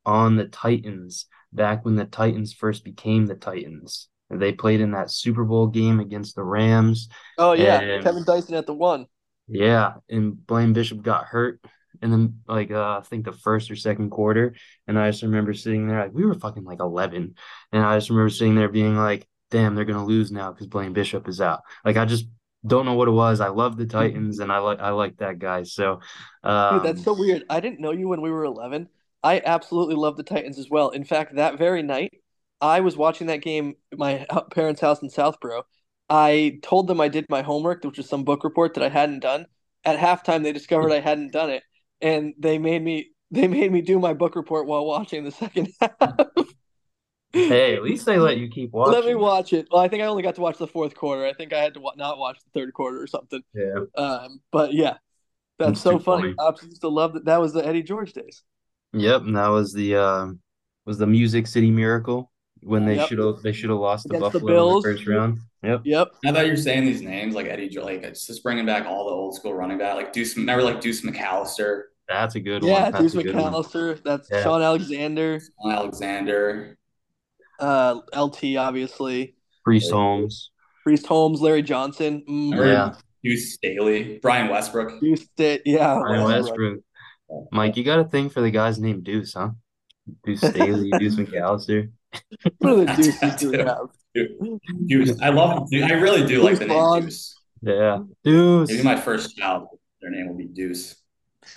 on the Titans back when the Titans first became the Titans. They played in that Super Bowl game against the Rams. Oh yeah, and- Kevin Dyson at the one. Yeah, and Blaine Bishop got hurt and then like uh, I think the first or second quarter, and I just remember sitting there like we were fucking like 11, and I just remember sitting there being like, "Damn, they're gonna lose now because Blaine Bishop is out." Like I just don't know what it was. I love the Titans, and I like I like that guy. So, um, Dude, that's so weird. I didn't know you when we were 11. I absolutely love the Titans as well. In fact, that very night, I was watching that game at my parents' house in Southborough. I told them I did my homework, which was some book report that I hadn't done. At halftime, they discovered I hadn't done it, and they made me they made me do my book report while watching the second half. hey, at least they let you keep watching. Let me watch it. Well, I think I only got to watch the fourth quarter. I think I had to wa- not watch the third quarter or something. Yeah, Um, but yeah, that's That's so funny. funny. I used to love that. That was the Eddie George days. yep. And that was the uh, was the Music City Miracle when they Yep. should have they should have lost to Against the Buffalo in the first round. Yep. Yep. Now that you're saying these names, like Eddie, Jo- like it's just bringing back all the old school running back, like Deuce. Remember, like Deuce McAllister, That's a good Yeah, one. That's Deuce a one. McAllister. That's Yeah. Shaun Alexander. Alexander. Uh, LT obviously. Priest Holmes. Priest Holmes, Larry Johnson. Mm, Remember Yeah. Deuce Staley, Brian Westbrook. Deuce Sta- yeah. Ryan Westbrook. Westbrook. Mike, you got a thing for the guys named Deuce, huh? Deuce Staley, Deuce McAllister. What other That's Deuces do we too. have? Deuce. I love. I really do like the name Bond. Deuce. Yeah, Deuce. Maybe my first child, their name will be Deuce.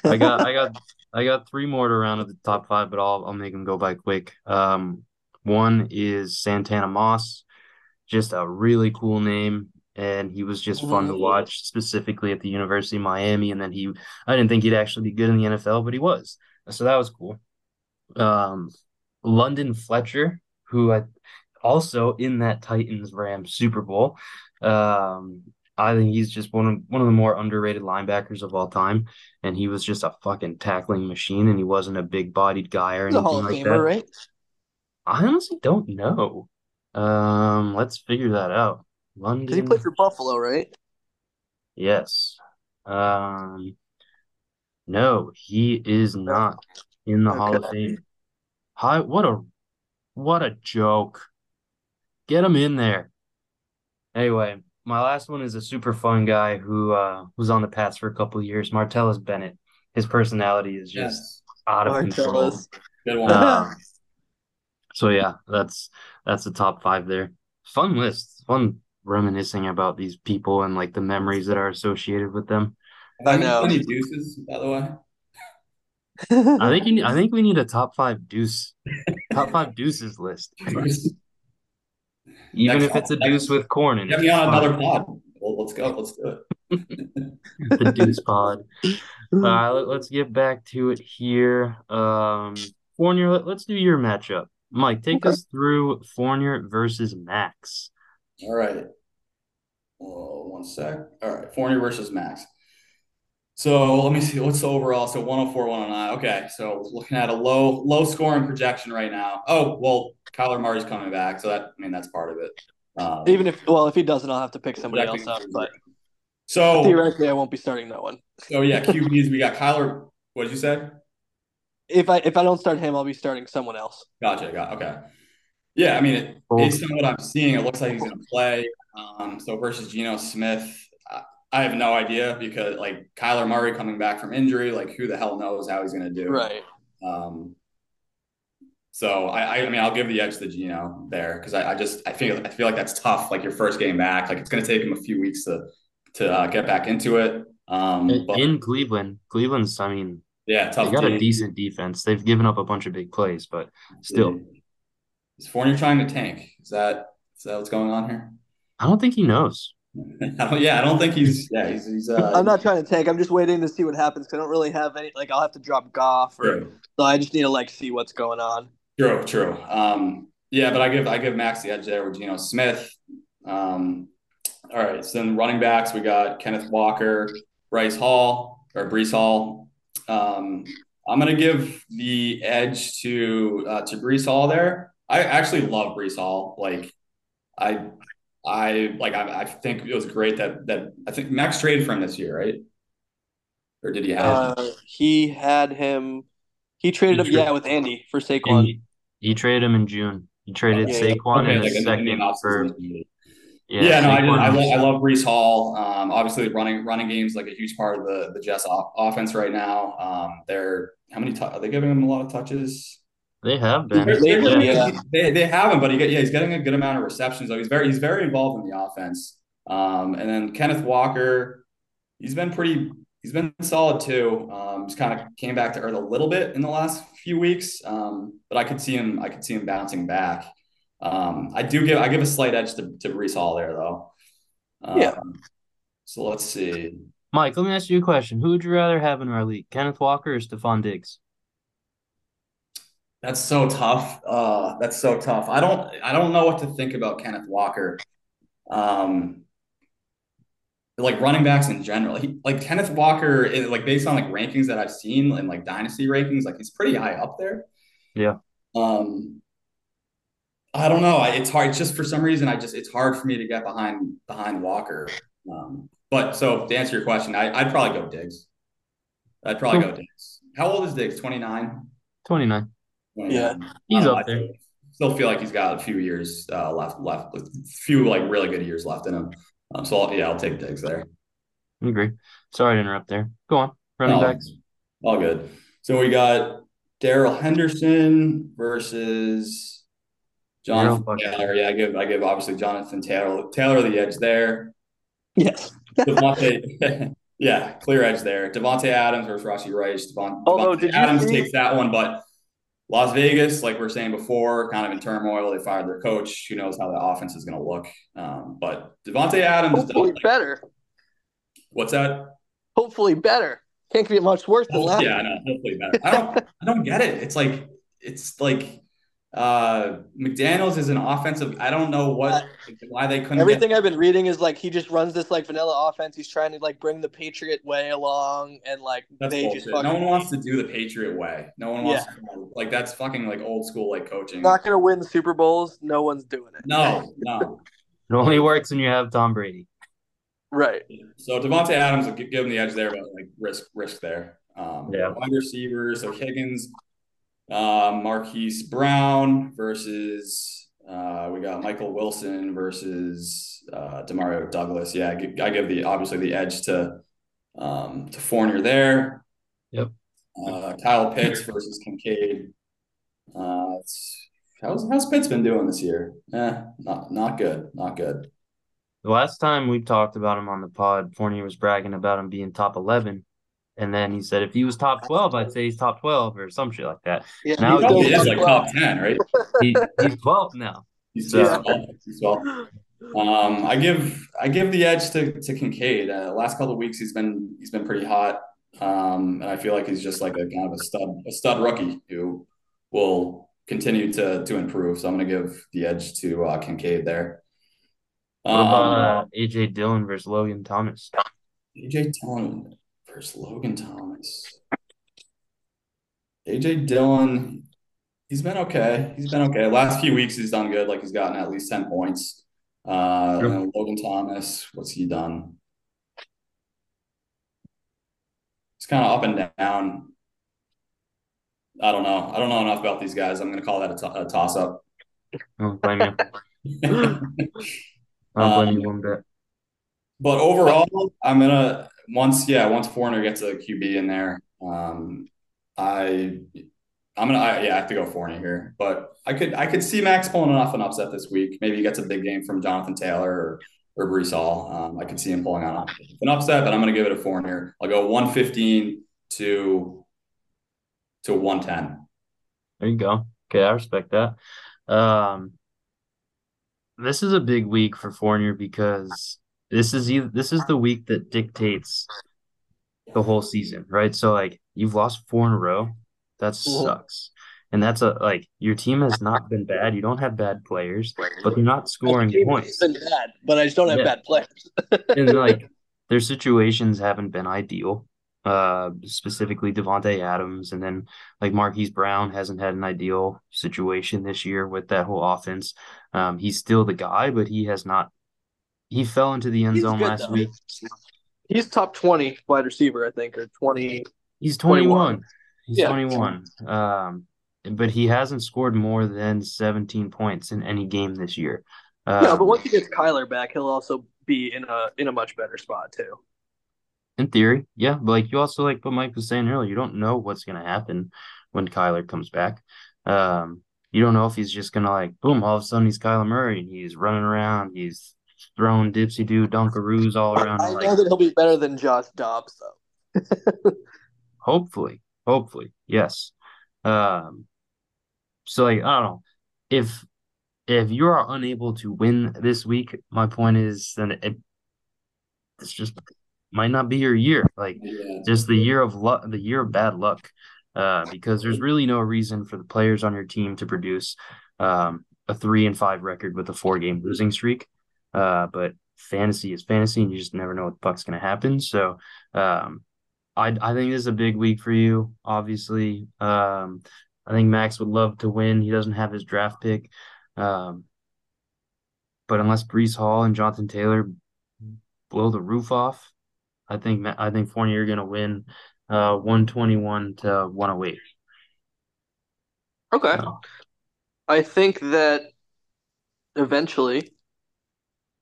I got, I got, I got three more to round of the top five, but I'll, I'll make them go by quick. Um, one is Santana Moss, just a really cool name, and he was just fun to watch, specifically at the University of Miami. And then he, I didn't think he'd actually be good in the NFL, but he was, so that was cool. Um, London Fletcher, who I also in that Titans Rams Super Bowl. Um, I think he's just one of one of the more underrated linebackers of all time, and he was just a fucking tackling machine, and he wasn't a big bodied guy or anything like Famer, that. right? I honestly don't know. Um, let's figure that out. Because he London, played for Buffalo, right? yes. Um, no, he is not in the Hall of Fame. Hi, what a what a joke. Get him in there. Anyway, my last one is a super fun guy who uh was on the Pats for a couple of years, Martellus Bennett. His personality is just Yes, out of control. Martellus. good one. Um, so yeah, that's that's the top five there. Fun list, fun reminiscing about these people and like the memories that are associated with them. I know. Any deuces, by the way? I think you, I think we need a top five deuce, top five deuces list. Even next if it's a deuce with corn in it. Get me on another pod. Well, let's go. Let's do it. the deuce pod. Uh, let, us get back to it here. Um, Fournier, let, us do your matchup. Mike, take okay. us through Fournier versus Max. All right. Oh, one sec. All right. Fournier versus Max. So let me see what's the overall. So 104, 109. Okay. So looking at a low, low scoring projection right now. Oh, well, Kyler Murray's coming back. So that, I mean, that's part of it. Um, Even if, well, if he doesn't, I'll have to pick somebody else up. But so theoretically, I won't be starting that one. So yeah, QBs, we got Kyler. What did you say? If I if I don't start him, I'll be starting someone else. Gotcha. Got okay. Yeah, I mean, it, based on what I'm seeing, it looks like he's going to play. Um, so versus Geno Smith, I have no idea because like Kyler Murray coming back from injury, like who the hell knows how he's going to do. Right. Um, so I, I mean, I'll give the edge to Geno there because I, I, just I feel I feel like that's tough. Like your first game back, like it's going to take him a few weeks to to uh, get back into it. Um, in, but, in Cleveland, Cleveland's I mean, yeah, tough. They got team. a decent defense. They've given up a bunch of big plays, but still. Is Fournier trying to tank? Is that is that what's going on here? I don't think he knows. I yeah, I don't think he's. Yeah, he's. he's uh, I'm not trying to tank. I'm just waiting to see what happens because I don't really have any. Like, I'll have to drop Goff, or true. so I just need to like see what's going on. True, true. Um, yeah, but I give I give Max the edge there with Geno Smith. Um, all right, so then running backs we got Kenneth Walker, Bryce Hall or Breece Hall. Um, I'm gonna give the edge to uh, to Breece Hall there. I actually love Breece Hall. Like, I I like I, I think it was great that that I think Max traded for him this year, right? Or did he have? Uh, he had him. He traded he him, yeah, with Andy for Saquon. He, he, traded him in June. He traded yeah, Saquon okay, in like a second for. Yeah, yeah no, I, I, love, I love Breece Hall. Um, obviously, running running games like a huge part of the the Jets offense right now. Um, they're how many t- are they giving him a lot of touches? They have been. They're, they're, yeah. They, they haven't, but he get, yeah, he's getting a good amount of receptions. Though he's very he's very involved in the offense. Um, and then Kenneth Walker, he's been pretty he's been solid too. Um, just kind of came back to earth a little bit in the last few weeks. Um, but I could see him I could see him bouncing back. Um, I do give I give a slight edge to to Breece Hall there though. Um, yeah. So let's see. Mike, let me ask you a question. Who would you rather have in our league, Kenneth Walker or Stefon Diggs? That's so tough. Uh, that's so tough. I don't I don't know what to think about Kenneth Walker. Um, like running backs in general. He, like Kenneth Walker, is, like based on like rankings that I've seen and like dynasty rankings, like he's pretty high up there. Yeah. Um, I don't know. It's hard. It's just for some reason, I just it's hard for me to get behind behind Walker. Um, but so to answer your question, I, I'd probably go Diggs. I'd probably go Diggs. How old is Diggs? Twenty nine. Twenty nine. Yeah, he's up there. Still feel like he's got a few years uh, left, left, a few like really good years left in him. Um, so I'll, yeah, I'll take Diggs there. I agree. Sorry to interrupt there. Go on, running backs. All good. So we got Darrell Henderson versus Jonathan Taylor. Yeah, I give I give obviously Jonathan Taylor Taylor the edge there. Yes. Davante, yeah, clear edge there. Davante Adams versus Rashee Rice. Devon, oh, Davante no, Adams see? takes that one, but Las Vegas, like we are saying before, kind of in turmoil. They fired their coach. Who knows how the offense is going to look? Um, but Davante Adams, hopefully better. What's that? Hopefully better. Can't get much worse than that. Yeah, no, hopefully better. I don't, I don't get it. It's like, it's like uh, McDaniels is an offensive. I don't know what why they couldn't. Everything get... I've been reading is like he just runs this like vanilla offense. He's trying to like bring the Patriot way along, and like that's they bullshit. just fucking... no one wants to do the Patriot way. No one wants yeah. to, like that's fucking like old school like coaching. Not gonna win Super Bowls. No one's doing it. No, no. it only works when you have Tom Brady. Right. So Davante Adams will give him the edge there, but like risk risk there. Um, yeah. Wide receivers. So Higgins, uh, Marquise Brown versus uh, we got Michael Wilson versus uh, Demario Douglas. Yeah, I give, I give the obviously the edge to um, to Fournier there. Yep. Uh, Kyle Pitts versus Kincaid. Uh, how's how's Pitts been doing this year? Eh, not not good, not good. the last time we talked about him on the pod, Fournier was bragging about him being top eleven. And then he said if he was top twelve, I'd say he's top twelve or some shit like that. Yeah, Now he's, he- is like top ten, right? He, he's twelve now. He's, So- he's 12. He's 12. Um, I give I give the edge to to Kincaid. Uh, last couple of weeks, he's been he's been pretty hot, um, and I feel like he's just like a kind of a stud a stud rookie who will continue to to improve. So I'm going to give the edge to uh, Kincaid there. What Um, about uh, AJ Dillon versus Logan Thomas? AJ Dillon Logan Thomas. AJ Dillon, he's been okay. He's been okay. Last few weeks, he's done good. Like he's gotten at least 10 points. Uh, Logan Thomas, what's he done? It's kind of up and down. I don't know. I don't know enough about these guys. I'm going to call that a, to- a toss up. I don't blame you. I don't blame you one bit. But overall, I'm gonna once yeah once Fournier gets a QB in there, um, I I'm gonna I, yeah I have to go Fournier here. But I could I could see Max pulling off an upset this week. Maybe he gets a big game from Jonathan Taylor or or Breece Hall. Um, I could see him pulling out an upset, but I'm gonna give it a Fournier. I'll go 115 to to 110. There you go. Okay, I respect that. Um, this is a big week for Fournier because this is either, this is the week that dictates the whole season, right? So like you've lost four in a row. That sucks. And that's a like your team has not been bad. You don't have bad players, but they're not scoring It's points. been bad, but I just don't have Yeah. bad players. And like their situations haven't been ideal. Uh, specifically Davante Adams, and then like Marquise Brown hasn't had an ideal situation this year with that whole offense. Um, he's still the guy, but he has not. He fell into the end He's zone good, last though. week. He's top 20 wide receiver, I think, or 20. He's 21. 21. He's Yeah. 21. Um, but he hasn't scored more than 17 points in any game this year. yeah, but Um, once he gets Kyler back, he'll also be in a in a much better spot too. In theory, yeah, but like you also like what Mike was saying earlier, you don't know what's gonna happen when Kyler comes back. Um, you don't know if he's just gonna like boom, all of a sudden he's Kyler Murray and he's running around, he's throwing dipsy do dunkaroos all around. I like, know that he'll be better than Josh Dobbs though. hopefully, hopefully, yes. Um, so like I don't know if if you are unable to win this week, my point is then it it's just might not be your year. Like Yeah. just the year of luck, the year of bad luck, uh, because there's really no reason for the players on your team to produce um, a three and five record with a four game losing streak. Uh, but fantasy is fantasy, and you just never know what the fuck's gonna happen. So, um, I I think this is a big week for you. Obviously, um, I think Max would love to win. He doesn't have his draft pick, um, but unless Breece Hall and Jonathan Taylor blow the roof off, I think I think Fournier are gonna win uh 121 to 108. Okay. So, I think that eventually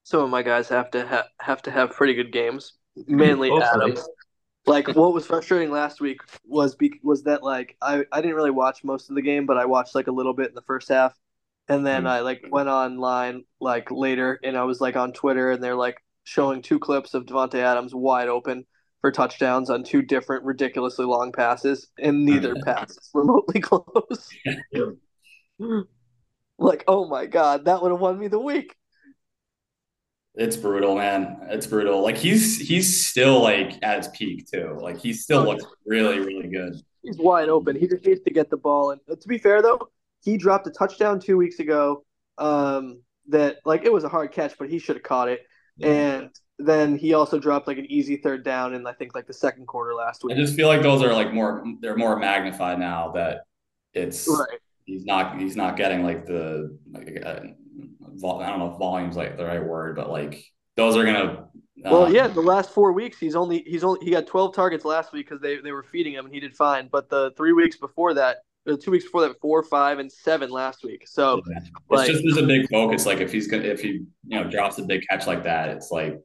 some of my guys have to ha- have to have pretty good games. Mainly Hopefully. Adams. Like what was frustrating last week was be- was that like I, I didn't really watch most of the game, but I watched like a little bit in the first half, and then Mm. I like went online like later, and I was like on Twitter, and they're like showing two clips of Davante Adams wide open for touchdowns on two different ridiculously long passes, and neither pass is remotely close. like, oh my god, that would have won me the week. It's brutal, man. It's brutal. Like he's he's still like at his peak too. Like he still looks really, really good. He's wide open. He just needs to get the ball. And uh, to be fair, though, he dropped a touchdown two weeks ago. Um, that like it was a hard catch, but he should have caught it. And then he also dropped like an easy third down in I think like the second quarter last week. I just feel like those are like more they're more magnified now that it's Right. he's not he's not getting like the like uh, vol- I don't know if volume's like the right word, but like those are gonna uh, Well, yeah, the last four weeks he's only he's only he got 12 targets last week because they they were feeding him and he did fine. But the three weeks before that, the two weeks before that, four, five, and seven last week. So yeah. it's like- just there's a big focus. Like if he's gonna if he you know drops a big catch like that, it's like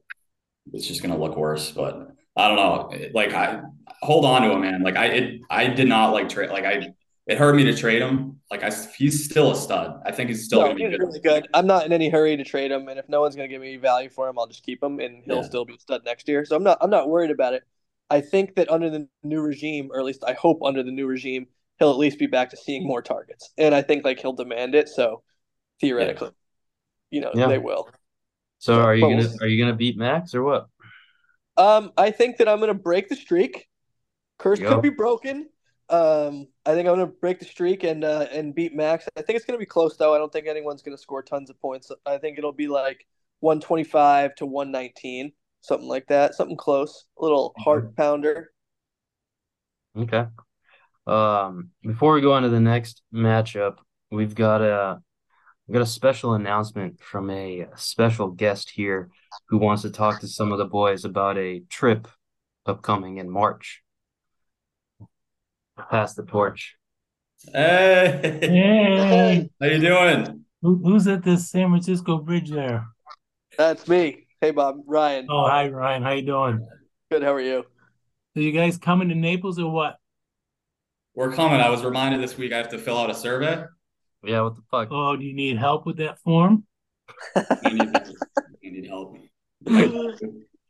it's just gonna look worse. But I don't know. Like I hold on to him, man. Like I it I did not like trade like I it hurt me to trade him. Like I, he's still a stud. I think he's still No, going to be good. really good. I'm not in any hurry to trade him, and if no one's going to give me value for him, I'll just keep him, and he'll Yeah. still be a stud next year. So I'm not I'm not worried about it. I think that under the new regime, or at least I hope under the new regime, he'll at least be back to seeing more targets, and I think like he'll demand it. So theoretically, you know, Yeah. they will. So So, are you but gonna we'll are you gonna beat Max or what? Um, I think that I'm going to break the streak. Curse could go. be broken. Um, I think I'm going to break the streak and uh, and beat Max. I think it's going to be close though. I don't think anyone's going to score tons of points. I think it'll be like 125 to 119, something like that, something close, a little heart pounder. Okay. Um, before we go on to the next matchup, we've got a we've got a special announcement from a special guest here who wants to talk to some of the boys about a trip upcoming in March. Pass the torch. Hey, Hey, how you doing? who, who's at this San Francisco bridge there? That's me. Hey Bob, Ryan. Oh, hi Ryan, how you doing? Good. How are you? So you guys coming to Naples or what? We're coming. I was reminded this week I have to fill out a survey. Yeah, what the fuck? Oh, do you need help with that form? I need, I need help.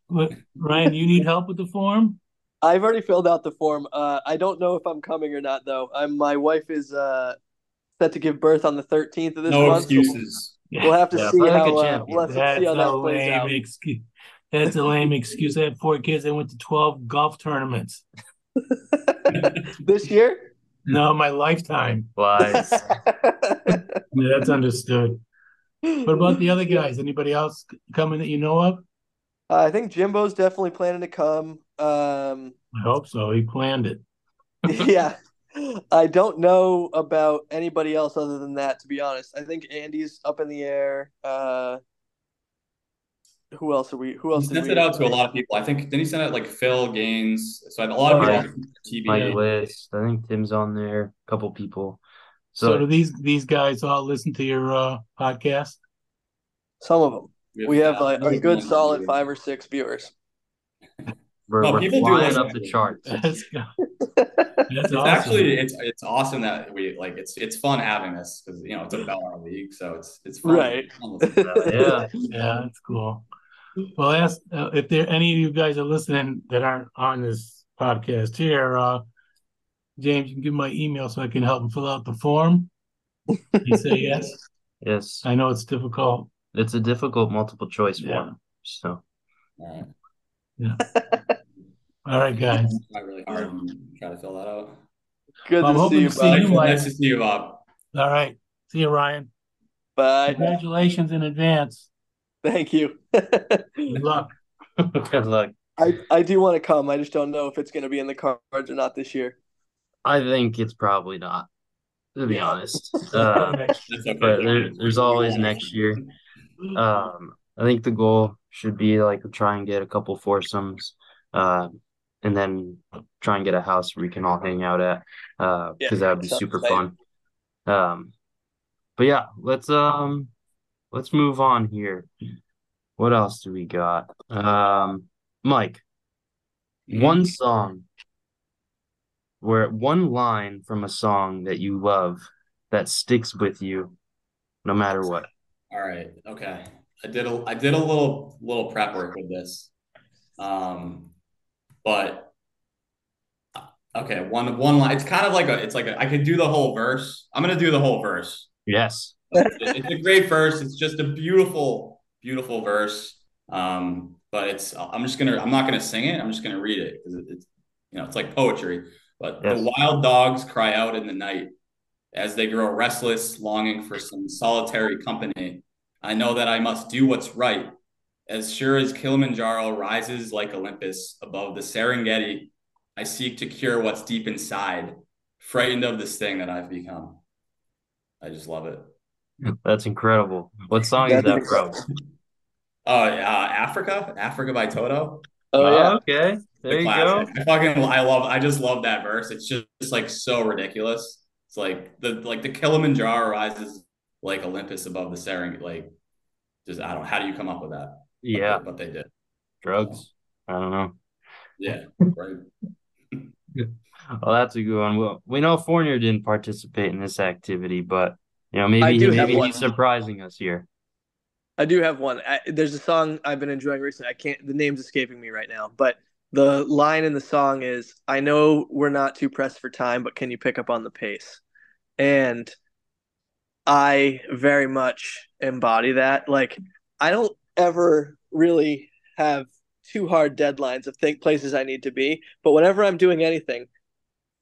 What, Ryan, you need help with the form? I've already filled out the form. Uh, I don't know if I'm coming or not though. I'm my wife is uh set to give birth on the 13th of this No month. so excuses. We'll have to Yeah, see how uh, we'll have to That's see how a that plays lame out. excuse. That's a lame excuse. I had four kids. I went to 12 golf tournaments. this year? No, my lifetime. Lies. Yeah, that's understood. What about the other guys? Anybody else coming that you know of? Uh, I think Jimbo's definitely planning to come. Um, I hope so. He planned it. yeah. I don't know about anybody else other than that, to be honest. I think Andy's up in the air. Uh, who else are we? Who else did sent it out to a lot of people. I think didn't he send it like Phil Gaines? So a lot of Oh, people yeah. TV. Mike List. I think Tim's on there. A couple people. So, So do these these guys all listen to your uh, podcast? Some of them. We have a, a good solid five or six viewers. we're, No, we're people do listen up the it. charts. That's, that's It's awesome. actually it's it's awesome that we like it's it's fun having this because you know it's a Bell league, so it's it's fun. Right. It's fun listening. yeah. yeah, that's cool. Well, ask uh, if there any of you guys are listening that aren't on this podcast here. Uh, James, you can give my email so I can help him fill out the form. You say yes. Yes. I know it's difficult. It's a difficult multiple choice Yeah. one. So All right. All right, guys. Try really hard and try to fill that out. Good I'm to hoping see you, to see you, Mike. Nice to see you, Bob. All right. See you, Ryan. Bye. Congratulations in advance. Thank you. Good luck. good luck. I, I do want to come. I just don't know if it's going to be in the cards or not this year. I think it's probably not, to be honest. Uh, okay. but there, there's always next year. Um, I think the goal should be like try and get a couple foursomes, uh, and then try and get a house where we can all hang out at, uh, Yeah, because that would be super exciting. fun. Um, but yeah, let's um, let's move on here. What else do we got? Um, Mike, one song where one line from a song that you love that sticks with you no matter what. All right. Okay. I did a I did a little little prep work with this. Um, but okay, one one line. It's kind of like a. It's like a, I could do the whole verse. I'm gonna do the whole verse. Yes. It's a great verse. It's just a beautiful, beautiful verse. Um, but it's I'm just gonna I'm not gonna sing it. I'm just gonna read it because it's you know it's like poetry. But Yes. the wild dogs cry out in the night as they grow restless, longing for some solitary company. I know that I must do what's right. As sure as Kilimanjaro rises like Olympus above the Serengeti, I seek to cure what's deep inside, frightened of this thing that I've become. I just love it. That's incredible. What song is That's that from? Oh, uh, Africa, Africa by Toto. Oh, yeah. okay. There The you classic. go. I fucking, I love, I just love that verse. It's just, it's like so ridiculous. It's like the, like the Kilimanjaro rises like Olympus above the Serengeti. Like, just I don't. How do you come up with that? Yeah. but they did. Drugs. I don't know. Yeah, right. Well, that's a good one. Well, we know Fournier didn't participate in this activity, but you know, maybe I maybe one. he's surprising us here. I do have one. I, there's a song I've been enjoying recently. I can't. The name's escaping me right now, but the line in the song is, "I know we're not too pressed for time, but can you pick up on the pace?" And I very much embody that. Like, I don't ever really have too hard deadlines of think places I need to be, but whenever I'm doing anything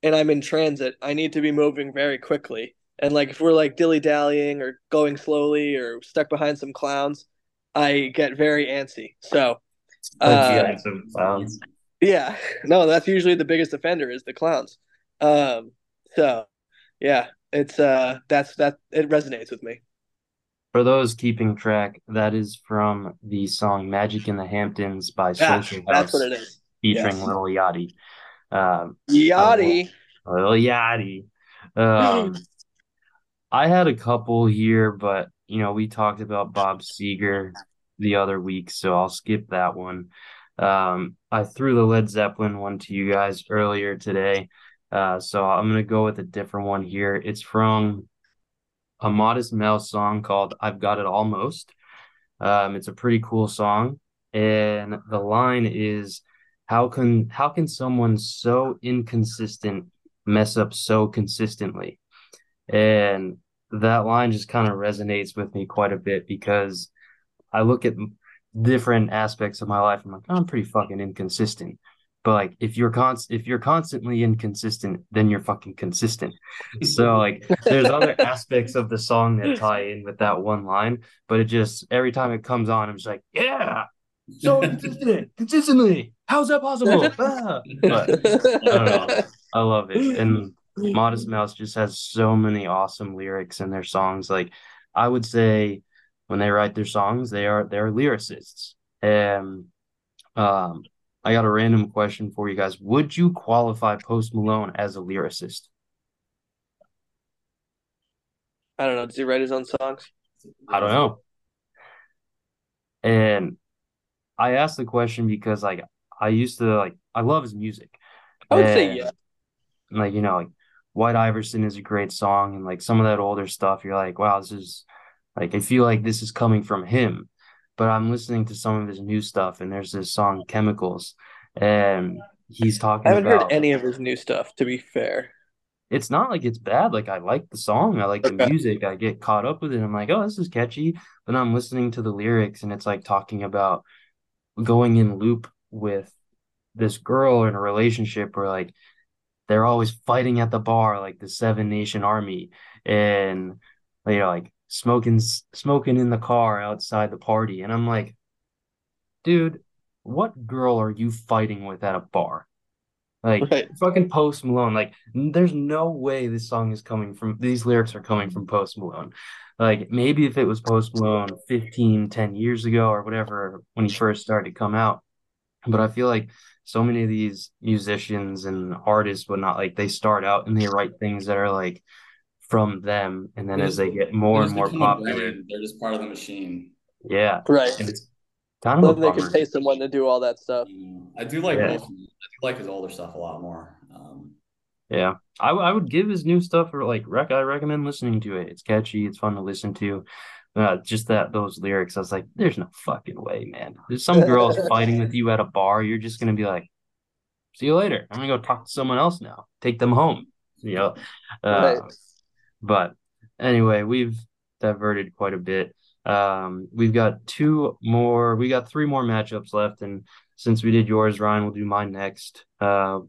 and I'm in transit, I need to be moving very quickly. And like if we're like dilly dallying or going slowly or stuck behind some clowns, I get very antsy. So uh, some clowns. Yeah, no, that's usually the biggest offender is the clowns. Um, so yeah, it's uh that's that it resonates with me. For those keeping track, that is from the song "Magic in the Hamptons" by Yeah, Social that's House, what it is. featuring Yes. Lil Yachty. Um, Yachty. Lil Yachty. Um, I had a couple here, but you know, we talked about Bob Seger the other week, so I'll skip that one. Um, I threw the Led Zeppelin one to you guys earlier today, uh, so I'm gonna go with a different one here. It's from a Modest Mouse song called "I've Got It Almost." Um, it's a pretty cool song, and the line is, "How can how can someone so inconsistent mess up so consistently?" And that line just kind of resonates with me quite a bit because I look at different aspects of my life. I'm like, I'm pretty fucking inconsistent. But like, if you're const if you're constantly inconsistent, then you're fucking consistent. So like, there's other aspects of the song that tie in with that one line. But it just every time it comes on, I'm just like, yeah, so consistent, consistently. How's that possible? Ah. But I don't know. I love it. And Modest Mouse just has so many awesome lyrics in their songs. Like I would say when they write their songs, they are they're lyricists. And um I got a random question for you guys. Would you qualify Post Malone as a lyricist? I don't know. Does he write his own songs? I don't know. And I asked the question because like I used to like I love his music. I would say And, yeah. like you know like White Iverson is a great song and like some of that older stuff you're like wow this is like I feel like this is coming from him but I'm listening to some of his new stuff and there's this song Chemicals and he's talking I haven't about heard any of his new stuff, to be fair. it's not like it's bad. Like I like the song. I like the music. I get caught up with it. I'm like oh this is catchy. But I'm listening to the lyrics and it's like talking about going in loop with this girl in a relationship where like they're always fighting at the bar like the Seven Nation Army. And you know like smoking smoking in the car outside the party. And I'm like dude what girl are you fighting with at a bar? Like Right. fucking Post Malone. Like there's no way this song is coming from these lyrics are coming from Post Malone. Like maybe if it was Post Malone 15 10 years ago or whatever when he first started to come out. But I feel like so many of these musicians and artists whatnot like they start out and they write things that are like from them and then They as they get more and more popular brand. They're just part of the machine. yeah Right. and it's kind of a they can bummer pay someone to do all that stuff. I do like Yeah. most, I do like his older stuff a lot more. Um, yeah I, w- I would give his new stuff or like rec I recommend listening to it it's catchy it's fun to listen to uh, just that those lyrics I was like there's no fucking way man there's some girls fighting with you at a bar you're just gonna be like see you later I'm gonna go talk to someone else now take them home you know uh, Right. But anyway, we've diverted quite a bit. Um, we've got two more, we got three more matchups left, and since we did yours, Ryan, we'll do mine next. Uh,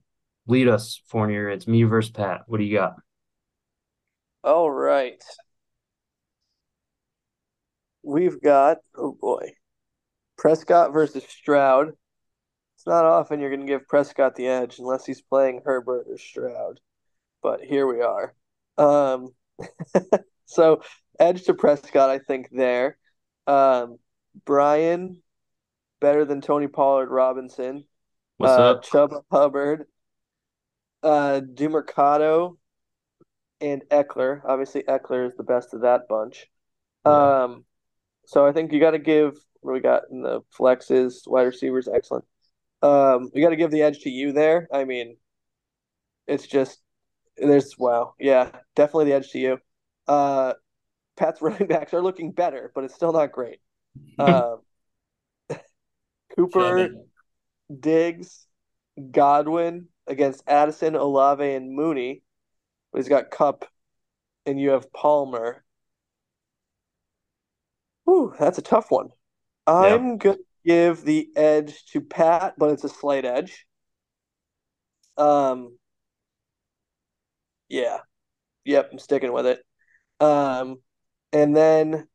lead us, Fournier. It's me versus Pat. What do you got? All right. We've got, oh boy, Prescott versus Stroud. It's not often you're going to give Prescott the edge unless he's playing Herbert or Stroud. But here we are. Um, so edge to Prescott, I think there. Um, Brian, better than Tony Pollard Robinson. What's uh, up? Chuba Hubbard, uh, Dumercado, and Ekeler. Obviously, Ekeler is the best of that bunch. Yeah. Um, so I think you got to give what we got in the flexes, wide receivers, excellent. Um, we got to give the edge to you there. I mean, It's just there's wow, yeah, definitely the edge to you. Uh, Pat's running backs are looking better, but it's still not great. Um, Cooper, Diggs, Godwin against Addison, Olave, and Mooney. But he's got Kupp, and you have Palmer. Ooh, that's a tough one. I'm gonna give the edge to Pat, but it's a slight edge. Um, yeah, yep, I'm sticking with it. Um, and then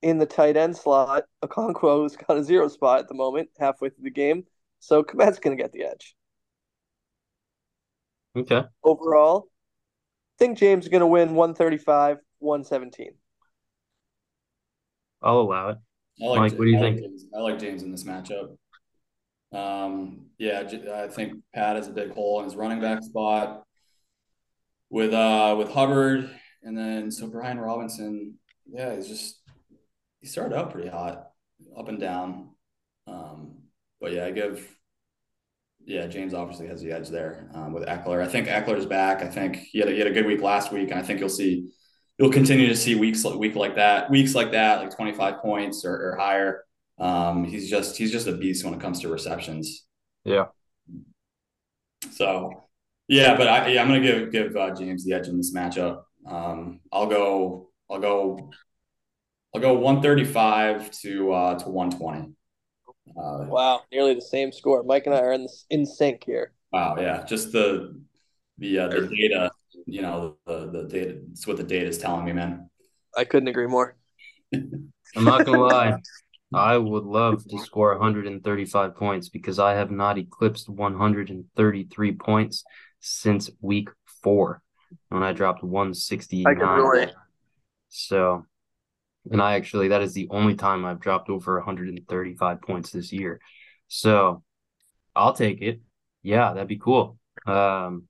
in the tight end slot, Okonkwo's got a zero spot at the moment, halfway through the game. So Kmet's going to get the edge. Okay. Overall, I think James is going to win 135, 117. I'll allow it. I like, Mike, what do you I like think? James. I like James in this matchup. Um, yeah, I think Pat has a big hole in his running back spot with uh with Hubbard, and then so Brian Robinson. Yeah, he's just he started out pretty hot, up and down. Um, but yeah, I give. Yeah, James obviously has the edge there um, with Ekeler. I think Ekeler's back. I think he had a, he had a good week last week, and I think you'll see you'll continue to see weeks week like that, weeks like that, like 25 points or, or higher. Um, he's just he's just a beast when it comes to receptions. Yeah. So, yeah, but I yeah, I'm gonna give give uh, James the edge in this matchup. Um, I'll go I'll go I'll go 135 to uh, to 120. Uh, Wow, nearly the same score. Mike and I are in, in sync here. wow, yeah, just the the uh, the data, you know, the the data. It's what the data is telling me, man. I couldn't agree more. I'm not gonna lie. I would love to score 135 points because I have not eclipsed 133 points since week four when I dropped 169. I can relate. So, and I actually, that is the only time I've dropped over 135 points this year. So, I'll take it. Yeah, that'd be cool. Um,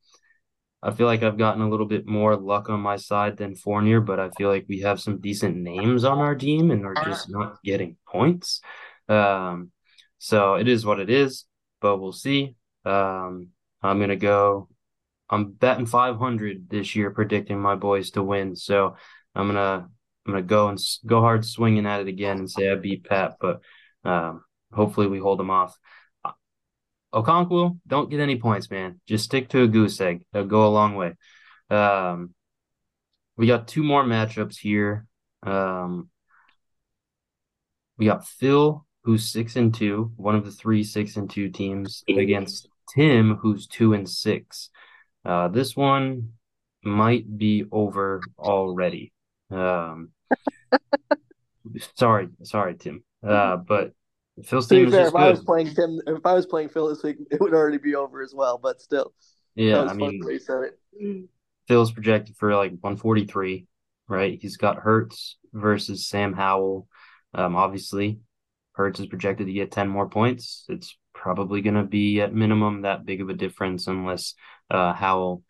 I feel like I've gotten a little bit more luck on my side than Fournier, but I feel like we have some decent names on our team and we're just not getting points. Um, so it is what it is, but we'll see. Um, I'm gonna go. I'm betting 500 this year, predicting my boys to win. So I'm gonna I'm gonna go and go hard swinging at it again and say I beat Pat, but um, hopefully we hold them off. Okonkwo, don't get any points, man. Just stick to a goose egg. That'll go a long way. Um, we got two more matchups here. Um, we got Phil, who's six and two, one of the three six and two teams, against Tim, who's two and six. Uh, this one might be over already. Um, sorry, sorry, Tim. Uh, but Phil's To team be is fair, if I was playing Tim, if I was playing Phil this week, it would already be over as well. But still, Yeah, I mean, the way you said it. Phil's projected for like 143, right? He's got Hurts versus Sam Howell. Um, obviously, Hurts is projected to get 10 more points. It's probably going to be at minimum that big of a difference unless uh, Howell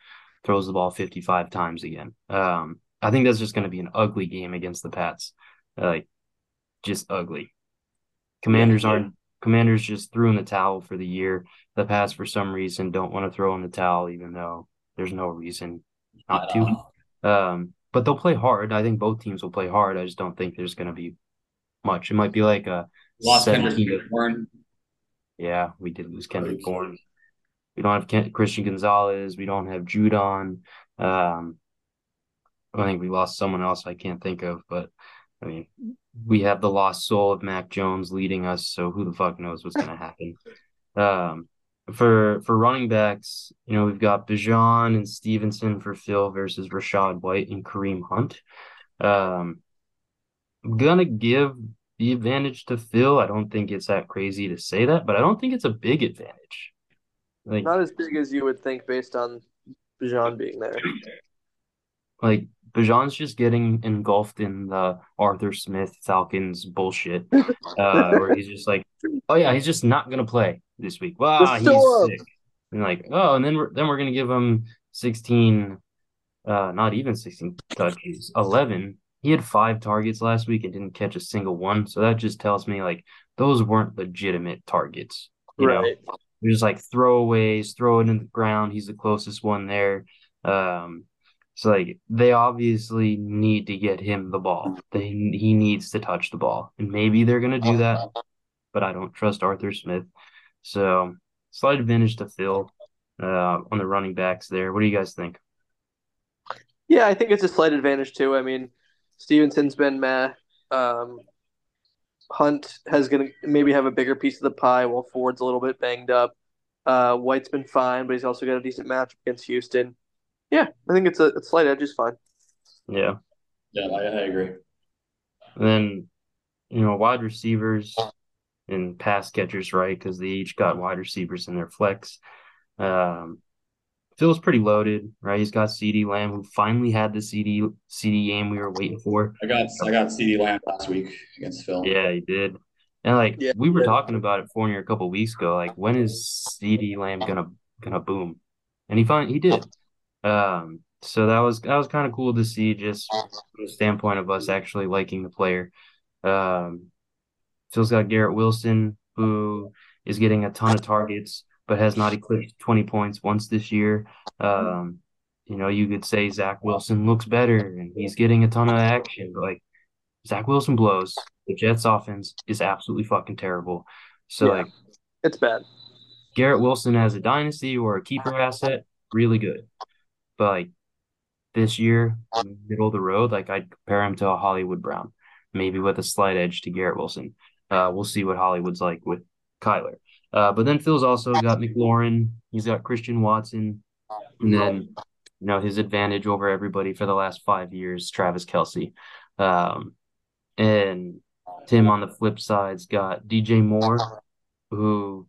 throws the ball 55 times again. Um, I think that's just going to be an ugly game against the Pats. Like, just ugly. Commanders aren't. Commanders just threw in the towel for the year. The Pats, for some reason, don't want to throw in the towel, even though there's no reason not to. Um, but they'll play hard. I think both teams will play hard. I just don't think there's going to be much. It might be like a Lost Kendrick Bourne. yeah, we did lose Kendrick. Bourne. We don't have Ken- Christian Gonzalez. We don't have Judon. Um, I think we lost someone else I can't think of, but I mean, we have the lost soul of Mac Jones leading us, so who the fuck knows what's gonna happen. Um, for for running backs, you know, we've got Bijan and Stevenson for Phil versus Rachaad White and Kareem Hunt. Um, I'm gonna give the advantage to Phil. I don't think it's that crazy to say that, but I don't think it's a big advantage. Like Not as big as you would think based on Bijan being there. like Bijan's just getting engulfed in the Arthur Smith Falcons bullshit. Uh, where he's just like, oh yeah, he's just not gonna play this week. Wow, he's sick. And like, oh, and then we're then we're gonna give him 16, uh, not even 16 touches, 11. He had five targets last week and didn't catch a single one. So that just tells me like those weren't legitimate targets. You know, Right. There's like throwaways, throw it in the ground. He's the closest one there. Um, so like they obviously need to get him the ball. They he needs to touch the ball, and maybe they're gonna do that, but I don't trust Arthur Smith. So slight advantage to Phil uh, on the running backs there. What do you guys think? Yeah, I think it's a slight advantage too. I mean, Stevenson's been meh. Um, Hunt has gonna maybe have a bigger piece of the pie while Ford's a little bit banged up. Uh, White's been fine, but he's also got a decent match against Houston. Yeah, I think it's a, a slight edge is fine. Yeah. Yeah, I, I agree. And then, you know, wide receivers and pass catchers, right? Because they each got wide receivers in their flex. Um, Phil's pretty loaded, right? He's got CeeDee Lamb, who finally had the CD CD game we were waiting for. I got I got CeeDee Lamb last week against Phil. Yeah, he did. And like Yeah, we were talking about it for you a couple weeks ago, like when is CeeDee Lamb gonna gonna boom? And he finally he did. Um, so that was that was kind of cool to see, just from the standpoint of us actually liking the player. Um, Phil's got Garrett Wilson, who is getting a ton of targets, but has not eclipsed 20 points once this year. Um, you know, you could say Zach Wilson looks better and he's getting a ton of action, but like Zach Wilson blows. The Jets offense is absolutely fucking terrible. So Yeah. like It's bad. Garrett Wilson as a dynasty or a keeper asset, really good. But like this year, middle of the road, like I'd compare him to a Hollywood Brown, maybe with a slight edge to Garrett Wilson. Uh, we'll see what Hollywood's like with Kyler. Uh, but then Phil's also got McLaurin. He's got Christian Watson, and then you know his advantage over everybody for the last five years, Travis Kelce. Um, and Tim on the flip side's got DJ Moore, who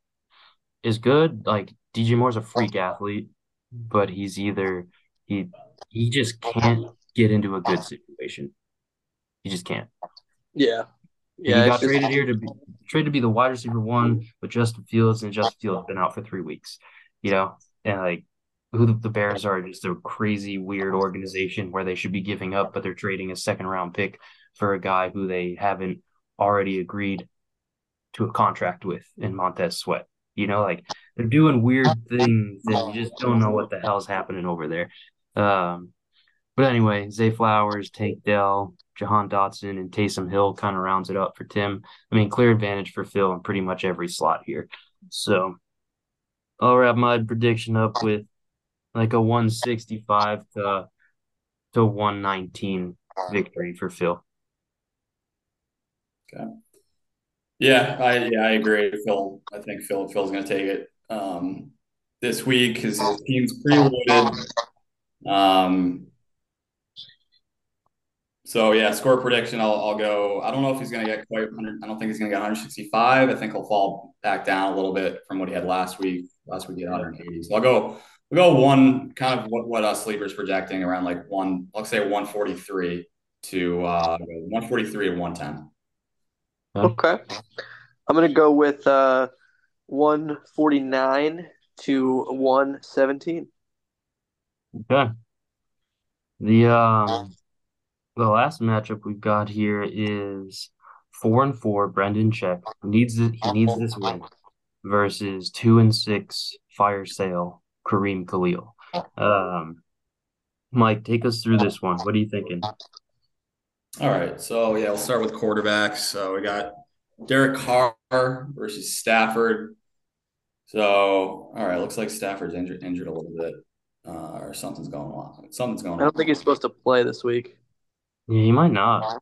is good. Like DJ Moore's a freak athlete, but he's either he he just can't get into a good situation. He just can't. Yeah. Yeah, he got just- traded here to be traded to be the wide receiver one with Justin Fields, and Justin Fields has been out for three weeks. You know, and like who the, the Bears are just a crazy, weird organization where they should be giving up, but they're trading a second round pick for a guy who they haven't already agreed to a contract with in Montez Sweat. You know, like they're doing weird things and you just don't know what the hell's happening over there. Um, but anyway, Zay Flowers, Tank Dell, Jahan Dotson, and Taysom Hill kind of rounds it up for Tim. I mean, clear advantage for Phil in pretty much every slot here. So I'll wrap my prediction up with like a 165 to to 119 victory for Phil. Okay. Yeah, I yeah I agree. Phil, I think Phil Phil's gonna take it um, this week because his team's pretty loaded. Um, so yeah, score prediction. I'll I'll go. I don't know if he's gonna get quite 100. I don't think he's gonna get 165. I think he'll fall back down a little bit from what he had last week. Last week he had 180. So I'll go. We'll go one kind of what what us sleepers projecting around like one. Let's say 143 to uh 143 to 110. Okay. I'm gonna go with uh 149 to 117. Okay. The um the last matchup we've got here is four and four. Brendan Check needs it. He needs this win versus two and six. Fire Sale Kareem Khalil. Um, Mike, take us through this one. What are you thinking? All right, so yeah, we'll start with quarterbacks. So we got Derek Carr versus Stafford. So all right, looks like Stafford's injured injured a little bit, uh, or something's going on. Something's going on. I don't think he's supposed to play this week. Yeah, he might not.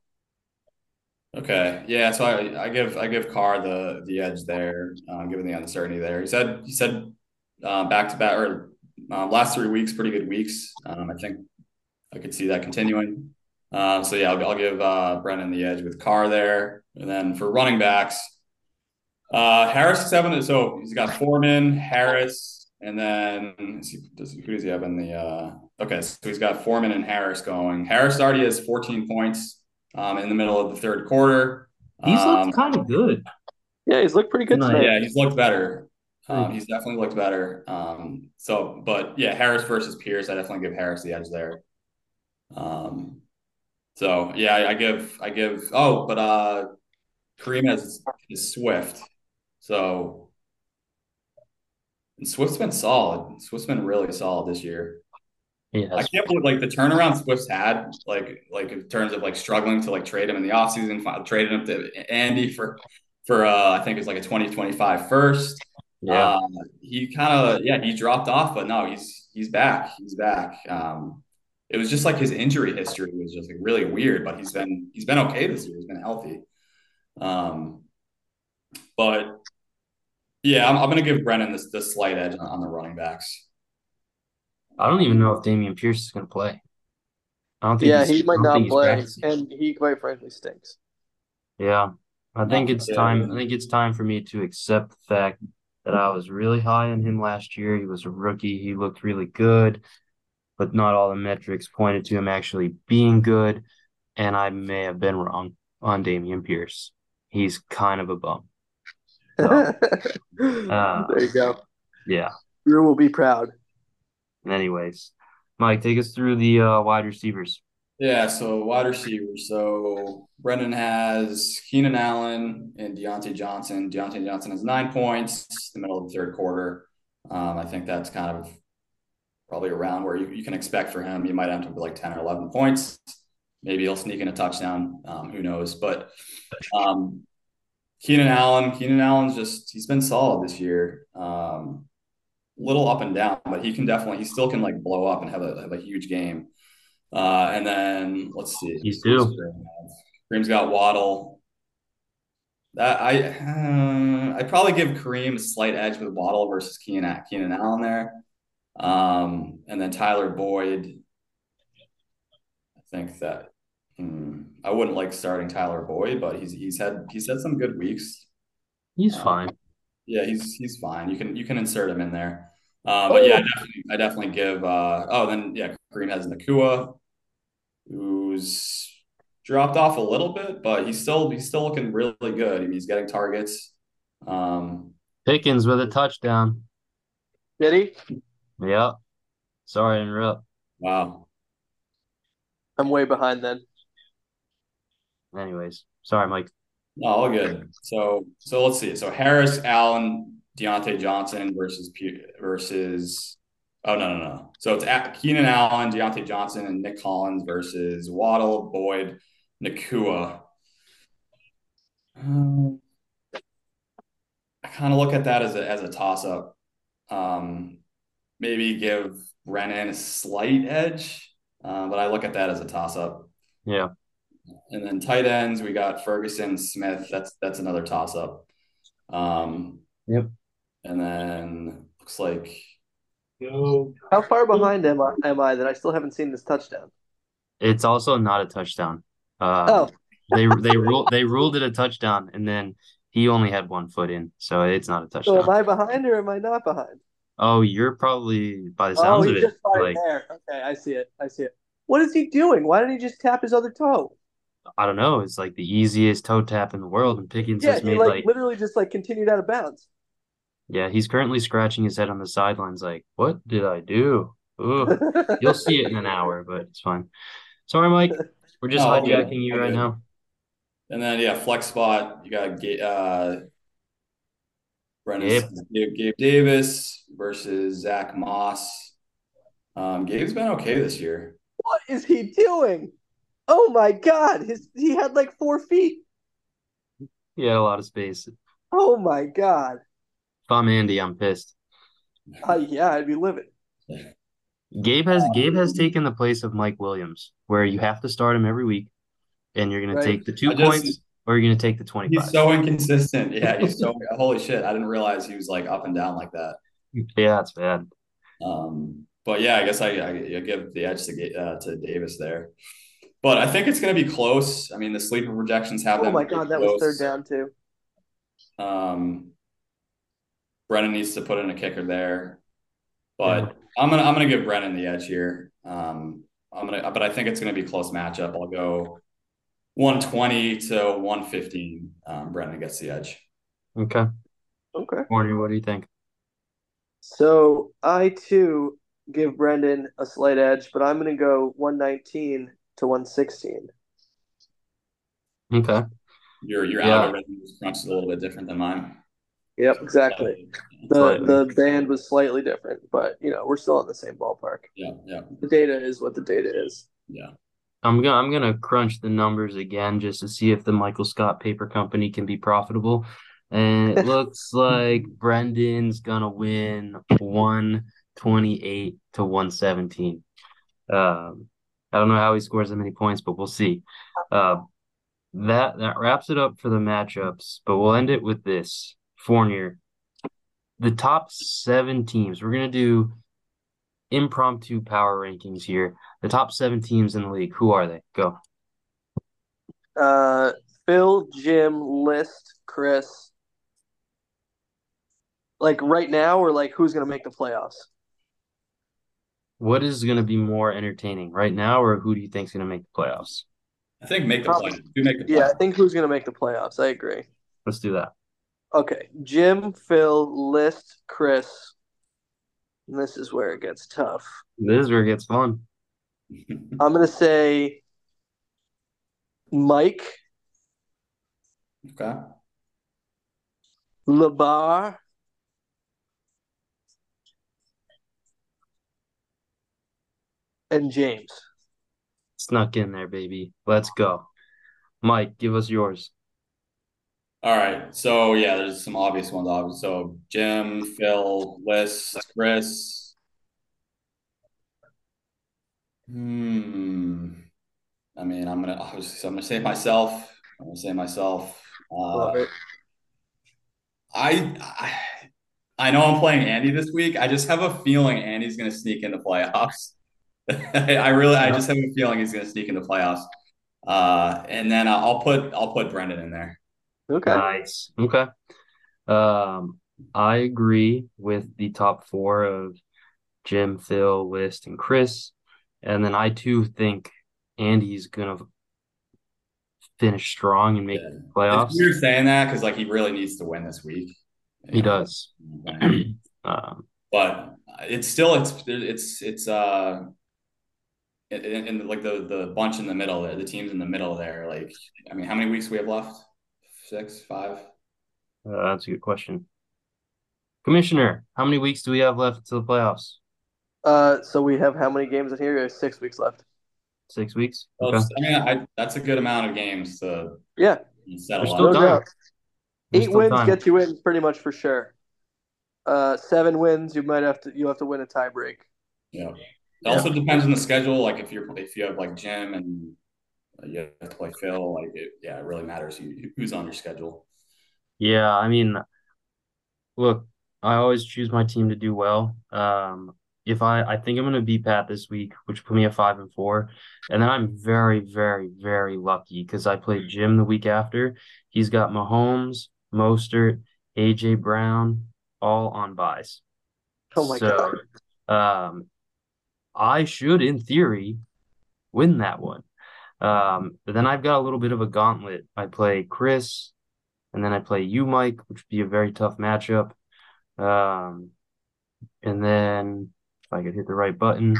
Okay, yeah. So I, I give I give Carr the the edge there, uh, given the uncertainty there. He said he said uh, back to back or uh, last three weeks, pretty good weeks. Um, I think I could see that continuing. Um, so yeah, I'll, I'll give uh, Brennan the edge with Carr there, and then for running backs, uh, Harris seven. So he's got Foreman, Harris, and then does, who does he have in the? Okay, so he's got Foreman and Harris going. Harris already has 14 points um, in the middle of the third quarter. He's Um, looked kind of good. Yeah, he's looked pretty good tonight. yeah, he's looked better. Um, he's definitely looked better. Um, so, but yeah, Harris versus Pierce, I definitely give Harris the edge there. Um, so yeah, I, I give, I give. Oh, but uh, Kareem has is Swift. So And Swift's been solid. Swift's been really solid this year. Yeah, I can't believe like the turnaround Swift's had, like like in terms of like struggling to like trade him in the offseason, trading him to Andy for for uh I think it's like a 2025 first. yeah. Um, he kind of yeah, he dropped off, but no, he's he's back. He's back. Um, it was just like his injury history was just like really weird, but he's been he's been okay this year. He's been healthy. Um, but yeah, I'm, I'm gonna give Brennan this this slight edge on, on the running backs. I don't even know if Dameon Pierce is going to play. I don't think. Yeah, he might don't not think he's play, and he quite frankly stinks. Yeah, I think it's time. I think it's time for me to accept the fact that I was really high on him last year. He was a rookie. He looked really good, but not all the metrics pointed to him actually being good. And I may have been wrong on Dameon Pierce. He's kind of a bum. there Uh, you go. Yeah. Drew will be proud. Anyways, Mike, take us through the uh, wide receivers. Yeah, so wide receivers. So Brendan has Keenan Allen and Diontae Johnson. Diontae Johnson has nine points in the middle of the third quarter. Um, I think that's kind of probably around where you, you can expect for him. He might end up with like 10 or 11 points. Maybe he'll sneak in a touchdown. Um, who knows? But um, Keenan Allen, Keenan Allen's just, he's been solid this year. Um, little up and down, but he can definitely, he still can like blow up and have a, have a huge game. Uh, and then let's see. He's due. Kareem's got Waddle. That I uh, I'd probably give Kareem a slight edge with Waddle versus Keenan Keenan Allen there. Um, and then Tyler Boyd. I think that hmm, I wouldn't like starting Tyler Boyd, but he's he's had he's had some good weeks. He's fine. Yeah, he's he's fine. You can you can insert him in there. Uh, but yeah, I definitely, I definitely give. Uh, oh, then yeah, Green has Nacua, who's dropped off a little bit, but he's still he's still looking really good. I mean, he's getting targets. Um, Pickens with a touchdown. Did he? Yeah. Sorry to interrupt. wow. I'm way behind then. Anyways, sorry, Mike. No, all good. So so let's see. So Harris, Allen, Diontae Johnson versus P- versus. Oh no no no. So it's at Keenan Allen, Diontae Johnson, and Nico Collins versus Waddle, Boyd, Nacua. Um, I kind of look at that as a as a toss up. Um, maybe give Brennan a slight edge, uh, but I look at that as a toss up. Yeah. And then tight ends, we got Ferguson, Smith. That's that's another toss up. Um, Yep. And then looks like Yo, How far behind am I, am I that I still haven't seen this touchdown? It's also not a touchdown. Uh, Oh, they they ruled they ruled it a touchdown, and then he only had one foot in, so it's not a so am. I behind or am I not behind? Oh, you're probably by the Oh, sounds he of it, just like there. Okay, I see it. I see it. What is he doing? Why didn't he just tap his other toe? I don't know. It's like the easiest toe tap in the world, and Pickens Yeah, has he made like, like literally just like continued out of bounds. Yeah, he's currently scratching his head on the sidelines, like, what did I do? Ooh. You'll see it in an hour, but it's fine. Sorry, Mike. We're just Oh, okay. hijacking you right Okay. now. and then yeah, flex spot. You got Ga- uh Brennan Gabe. Gabe, Gabe Davis versus Zach Moss. Um, Gabe's been okay this year. What is he doing? Oh my God! His he had like four feet. He had a lot of space. Oh my God! I'm Andy, I'm pissed. Uh, yeah, I'd be livid. Gabe has Gabe has taken the place of Mike Williams, where you have to start him every week, and you're gonna take the two just- points or you're gonna take the twenty. He's so inconsistent. Yeah, he's so holy shit. I didn't realize he was like up and down like that. Yeah, it's bad. Um, but yeah, I guess I, I, I give the edge to uh, to Davis there. But I think it's going to be close. I mean, the sleeper projections have Oh my pretty God, that was third down too. Um, Brennan needs to put in a kicker there, but I'm gonna I'm gonna give Brennan the edge here. Um, I'm gonna, but I think it's gonna be a close matchup. I'll go 120 to 115. Um, Brennan gets the edge. Okay. Okay. Morning. what do you think? So I too give Brendan a slight edge, but I'm gonna go 119 to 116. Okay. Your your Yeah. algorithm is crunched a little bit different than mine. Yep, exactly. The Slightly. the band was slightly different, but you know, we're still in the same ballpark. Yeah, yeah, The data is what the data is. yeah. I'm gonna I'm gonna crunch the numbers again just to see if the Michael Scott Paper Company can be profitable. And it looks like Brendan's gonna win 128 to 117. Um, I don't know how he scores that many points, but we'll see. Uh, that that wraps it up for the matchups, but we'll end it with this. Fournier. The top seven teams. We're gonna do impromptu power rankings here. The top seven teams in the league. Who are they? Go. Uh, Phil, Jim, List, Chris. Like right now, or like who's gonna make the playoffs? What is going to be more entertaining right now, or who do you think is going to make the playoffs? I think make the Probably- play. Do make the play. Yeah, I think who's gonna make the playoffs. I agree. Let's do that. Okay, Jim, Phil, List, Chris. And this is where it gets tough. This is where it gets fun. I'm gonna say Mike, okay. Labar, and James. Snuck in there, baby. Let's go. Mike, give us yours. All right. So yeah, there's some obvious ones. Obviously. So Jim, Phil, List, Chris. Hmm. I mean, I'm gonna obviously. So I'm gonna say myself. I'm gonna say myself. Uh. I, I I know I'm playing Andy this week. I just have a feeling Andy's gonna sneak into the playoffs. I really, I just have a feeling he's gonna sneak into playoffs. Uh, and then I'll put I'll put Brendan in there. Okay. Nice. Okay. Um, I agree with the top four of Jim, Phil, List, and Chris. And then I too think Andy's gonna finish strong and make Yeah. the It's playoffs. weird saying that because like he really needs to win this week. He does. Um, but it's still it's it's it's uh in, in in, like the the bunch in the middle there, the teams in the middle there. Like, I mean, how many weeks we have left? Six, five. uh, that's a good question. Commissioner, how many weeks do we have left to the playoffs? Uh, so we have how many games in here? We have six weeks left. Six weeks? Well, Okay. I mean, I, that's a good amount of games to Yeah, settle There's on. still no doubt. Eight still wins time. get you in pretty much for sure. Uh, seven wins, you might have to you have to win a tiebreak. Yeah. It also depends on the schedule. Like if you're if you have like Jim and you have to play Phil, like it, yeah, it really matters who, who's on your schedule. Yeah, I mean, look, I always choose my team to do well. Um, if I, I think I'm going to beat Pat this week, which put me at five and four, and then I'm very, very, very lucky because I played Jim the week after. He's got Mahomes, Mostert, AJ Brown, all on byes. Oh my So, um, I should, in theory, win that one. Um, but then I've got a little bit of a gauntlet. I play Chris, and then I play you, Mike, which would be a very tough matchup. Um, and then if I could hit the right button,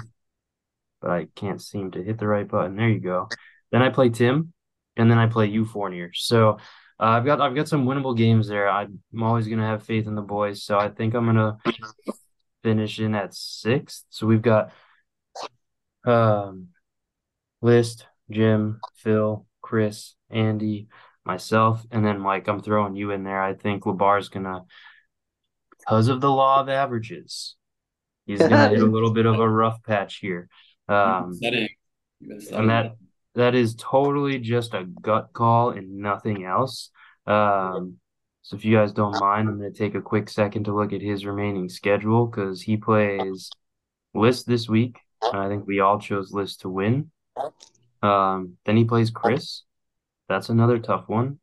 but I can't seem to hit the right button. There you go. Then I play Tim, and then I play you, Fournier. So uh, I've got I've got some winnable games there. I'm always gonna have faith in the boys. So I think I'm gonna finish in at sixth. So we've got um List, Jim, Phil, Chris, Andy, myself, and then Mike. I'm throwing you in there. I think Labar's gonna, because of the law of averages, he's gonna hit a little bit of a rough patch here. Um, Studying. You've been studying. and that that is totally just a gut call and nothing else. Um, so if you guys don't mind, I'm going to take a quick second to look at his remaining schedule because he plays List this week. and I think we all chose List to win. Um, then he plays Chris. That's another tough one.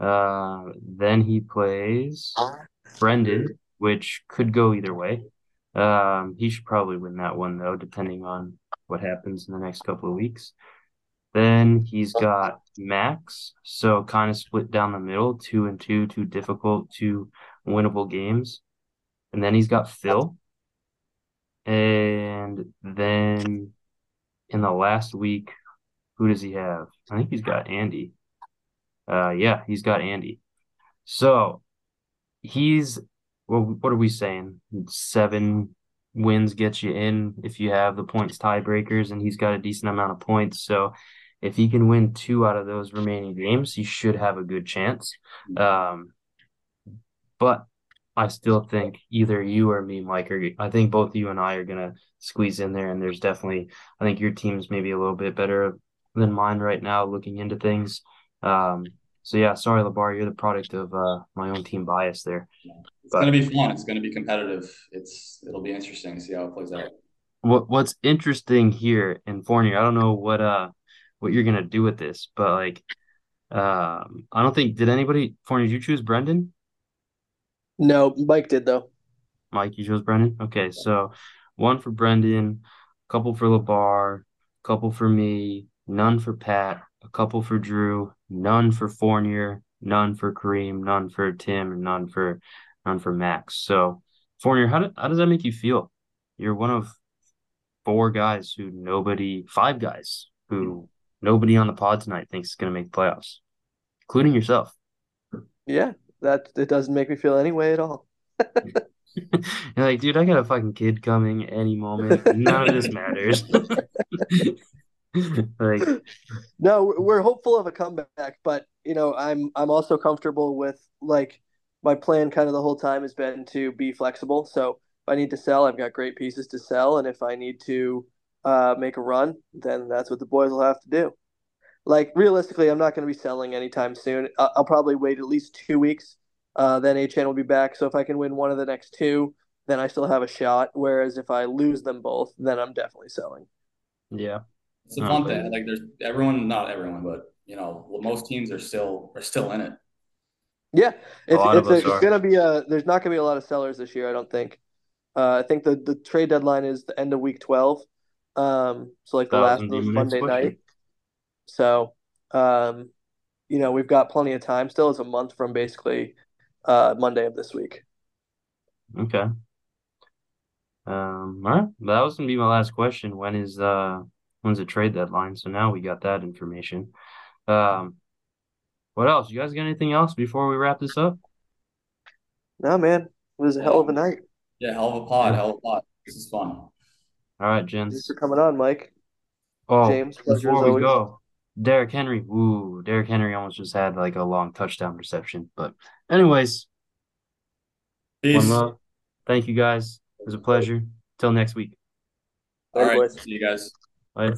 Uh, then he plays Brendan, which could go either way. Um, he should probably win that one though, depending on what happens in the next couple of weeks. Then he's got Max, so kind of split down the middle, two and two, two difficult, two winnable games. And then he's got Phil. And then in the last week, who does he have? I think he's got Andy. Uh, yeah, he's got Andy. So he's well, what are we saying? Seven wins gets you in if you have the points tiebreakers, and he's got a decent amount of points. So if he can win two out of those remaining games, he should have a good chance. Um, but I still think either you or me, Mike, or I think both you and I are gonna squeeze in there. And there's definitely, I think your team's maybe a little bit better than mine right now, looking into things. Um, so yeah, sorry, Labar, you're the product of uh, my own team bias there. It's but, gonna be fun. It's gonna be competitive. It's it'll be interesting to see how it plays out. What What's interesting here in Fournier, I don't know what uh what you're gonna do with this, but like, um, I don't think did anybody Fournier. Did you choose Brendan? No, Mike did though. Mike, you chose Brendan. Okay, so one for Brendan, a couple for Labar, a couple for me, none for Pat, a couple for Drew, none for Fournier, none for Kareem, none for Tim, and none for none for Max. So Fournier, how, do, how does that make you feel? You're one of four guys who nobody, five guys who nobody on the pod tonight thinks is going to make playoffs, including yourself. Yeah, that it doesn't make me feel any way at all. You're like, dude, I got a fucking kid coming any moment. None of this matters. like, no, we're hopeful of a comeback, but you know, I'm I'm also comfortable with like my plan. Kind of the whole time has been to be flexible. So if I need to sell, I've got great pieces to sell, and if I need to uh, make a run, then that's what the boys will have to do like realistically, I'm not going to be selling anytime soon. I'll, I'll probably wait at least two weeks. Uh, then Achane will be back. So if I can win one of the next two, then I still have a shot. Whereas if I lose them both, then I'm definitely selling. Yeah, it's a fun thing. Like there's everyone, not everyone, but you know, most teams are still are still in it. Yeah, it's, it's, a, it's gonna be a. There's not gonna be a lot of sellers this year. I don't think. Uh, I think the the trade deadline is the end of week twelve. Um, so like the last Monday night. So, um, you know, we've got plenty of time still. It's a month from basically uh, Monday of this week. Okay. Um, all right. That was gonna be my last question. When is uh when's the trade deadline? So now we got that information. Um, what else? You guys got anything else before we wrap this up? No, man. It was a hell of a night. Yeah, hell of a pod, hell of a pod. This is fun. All right, gents. Thanks for coming on, Mike. Oh, James, before we go, Derrick Henry, ooh, Derrick Henry almost just had like a long touchdown reception. But anyways, Peace. one love. Thank you guys. It was a pleasure. Till next week. All right. See you guys. Bye.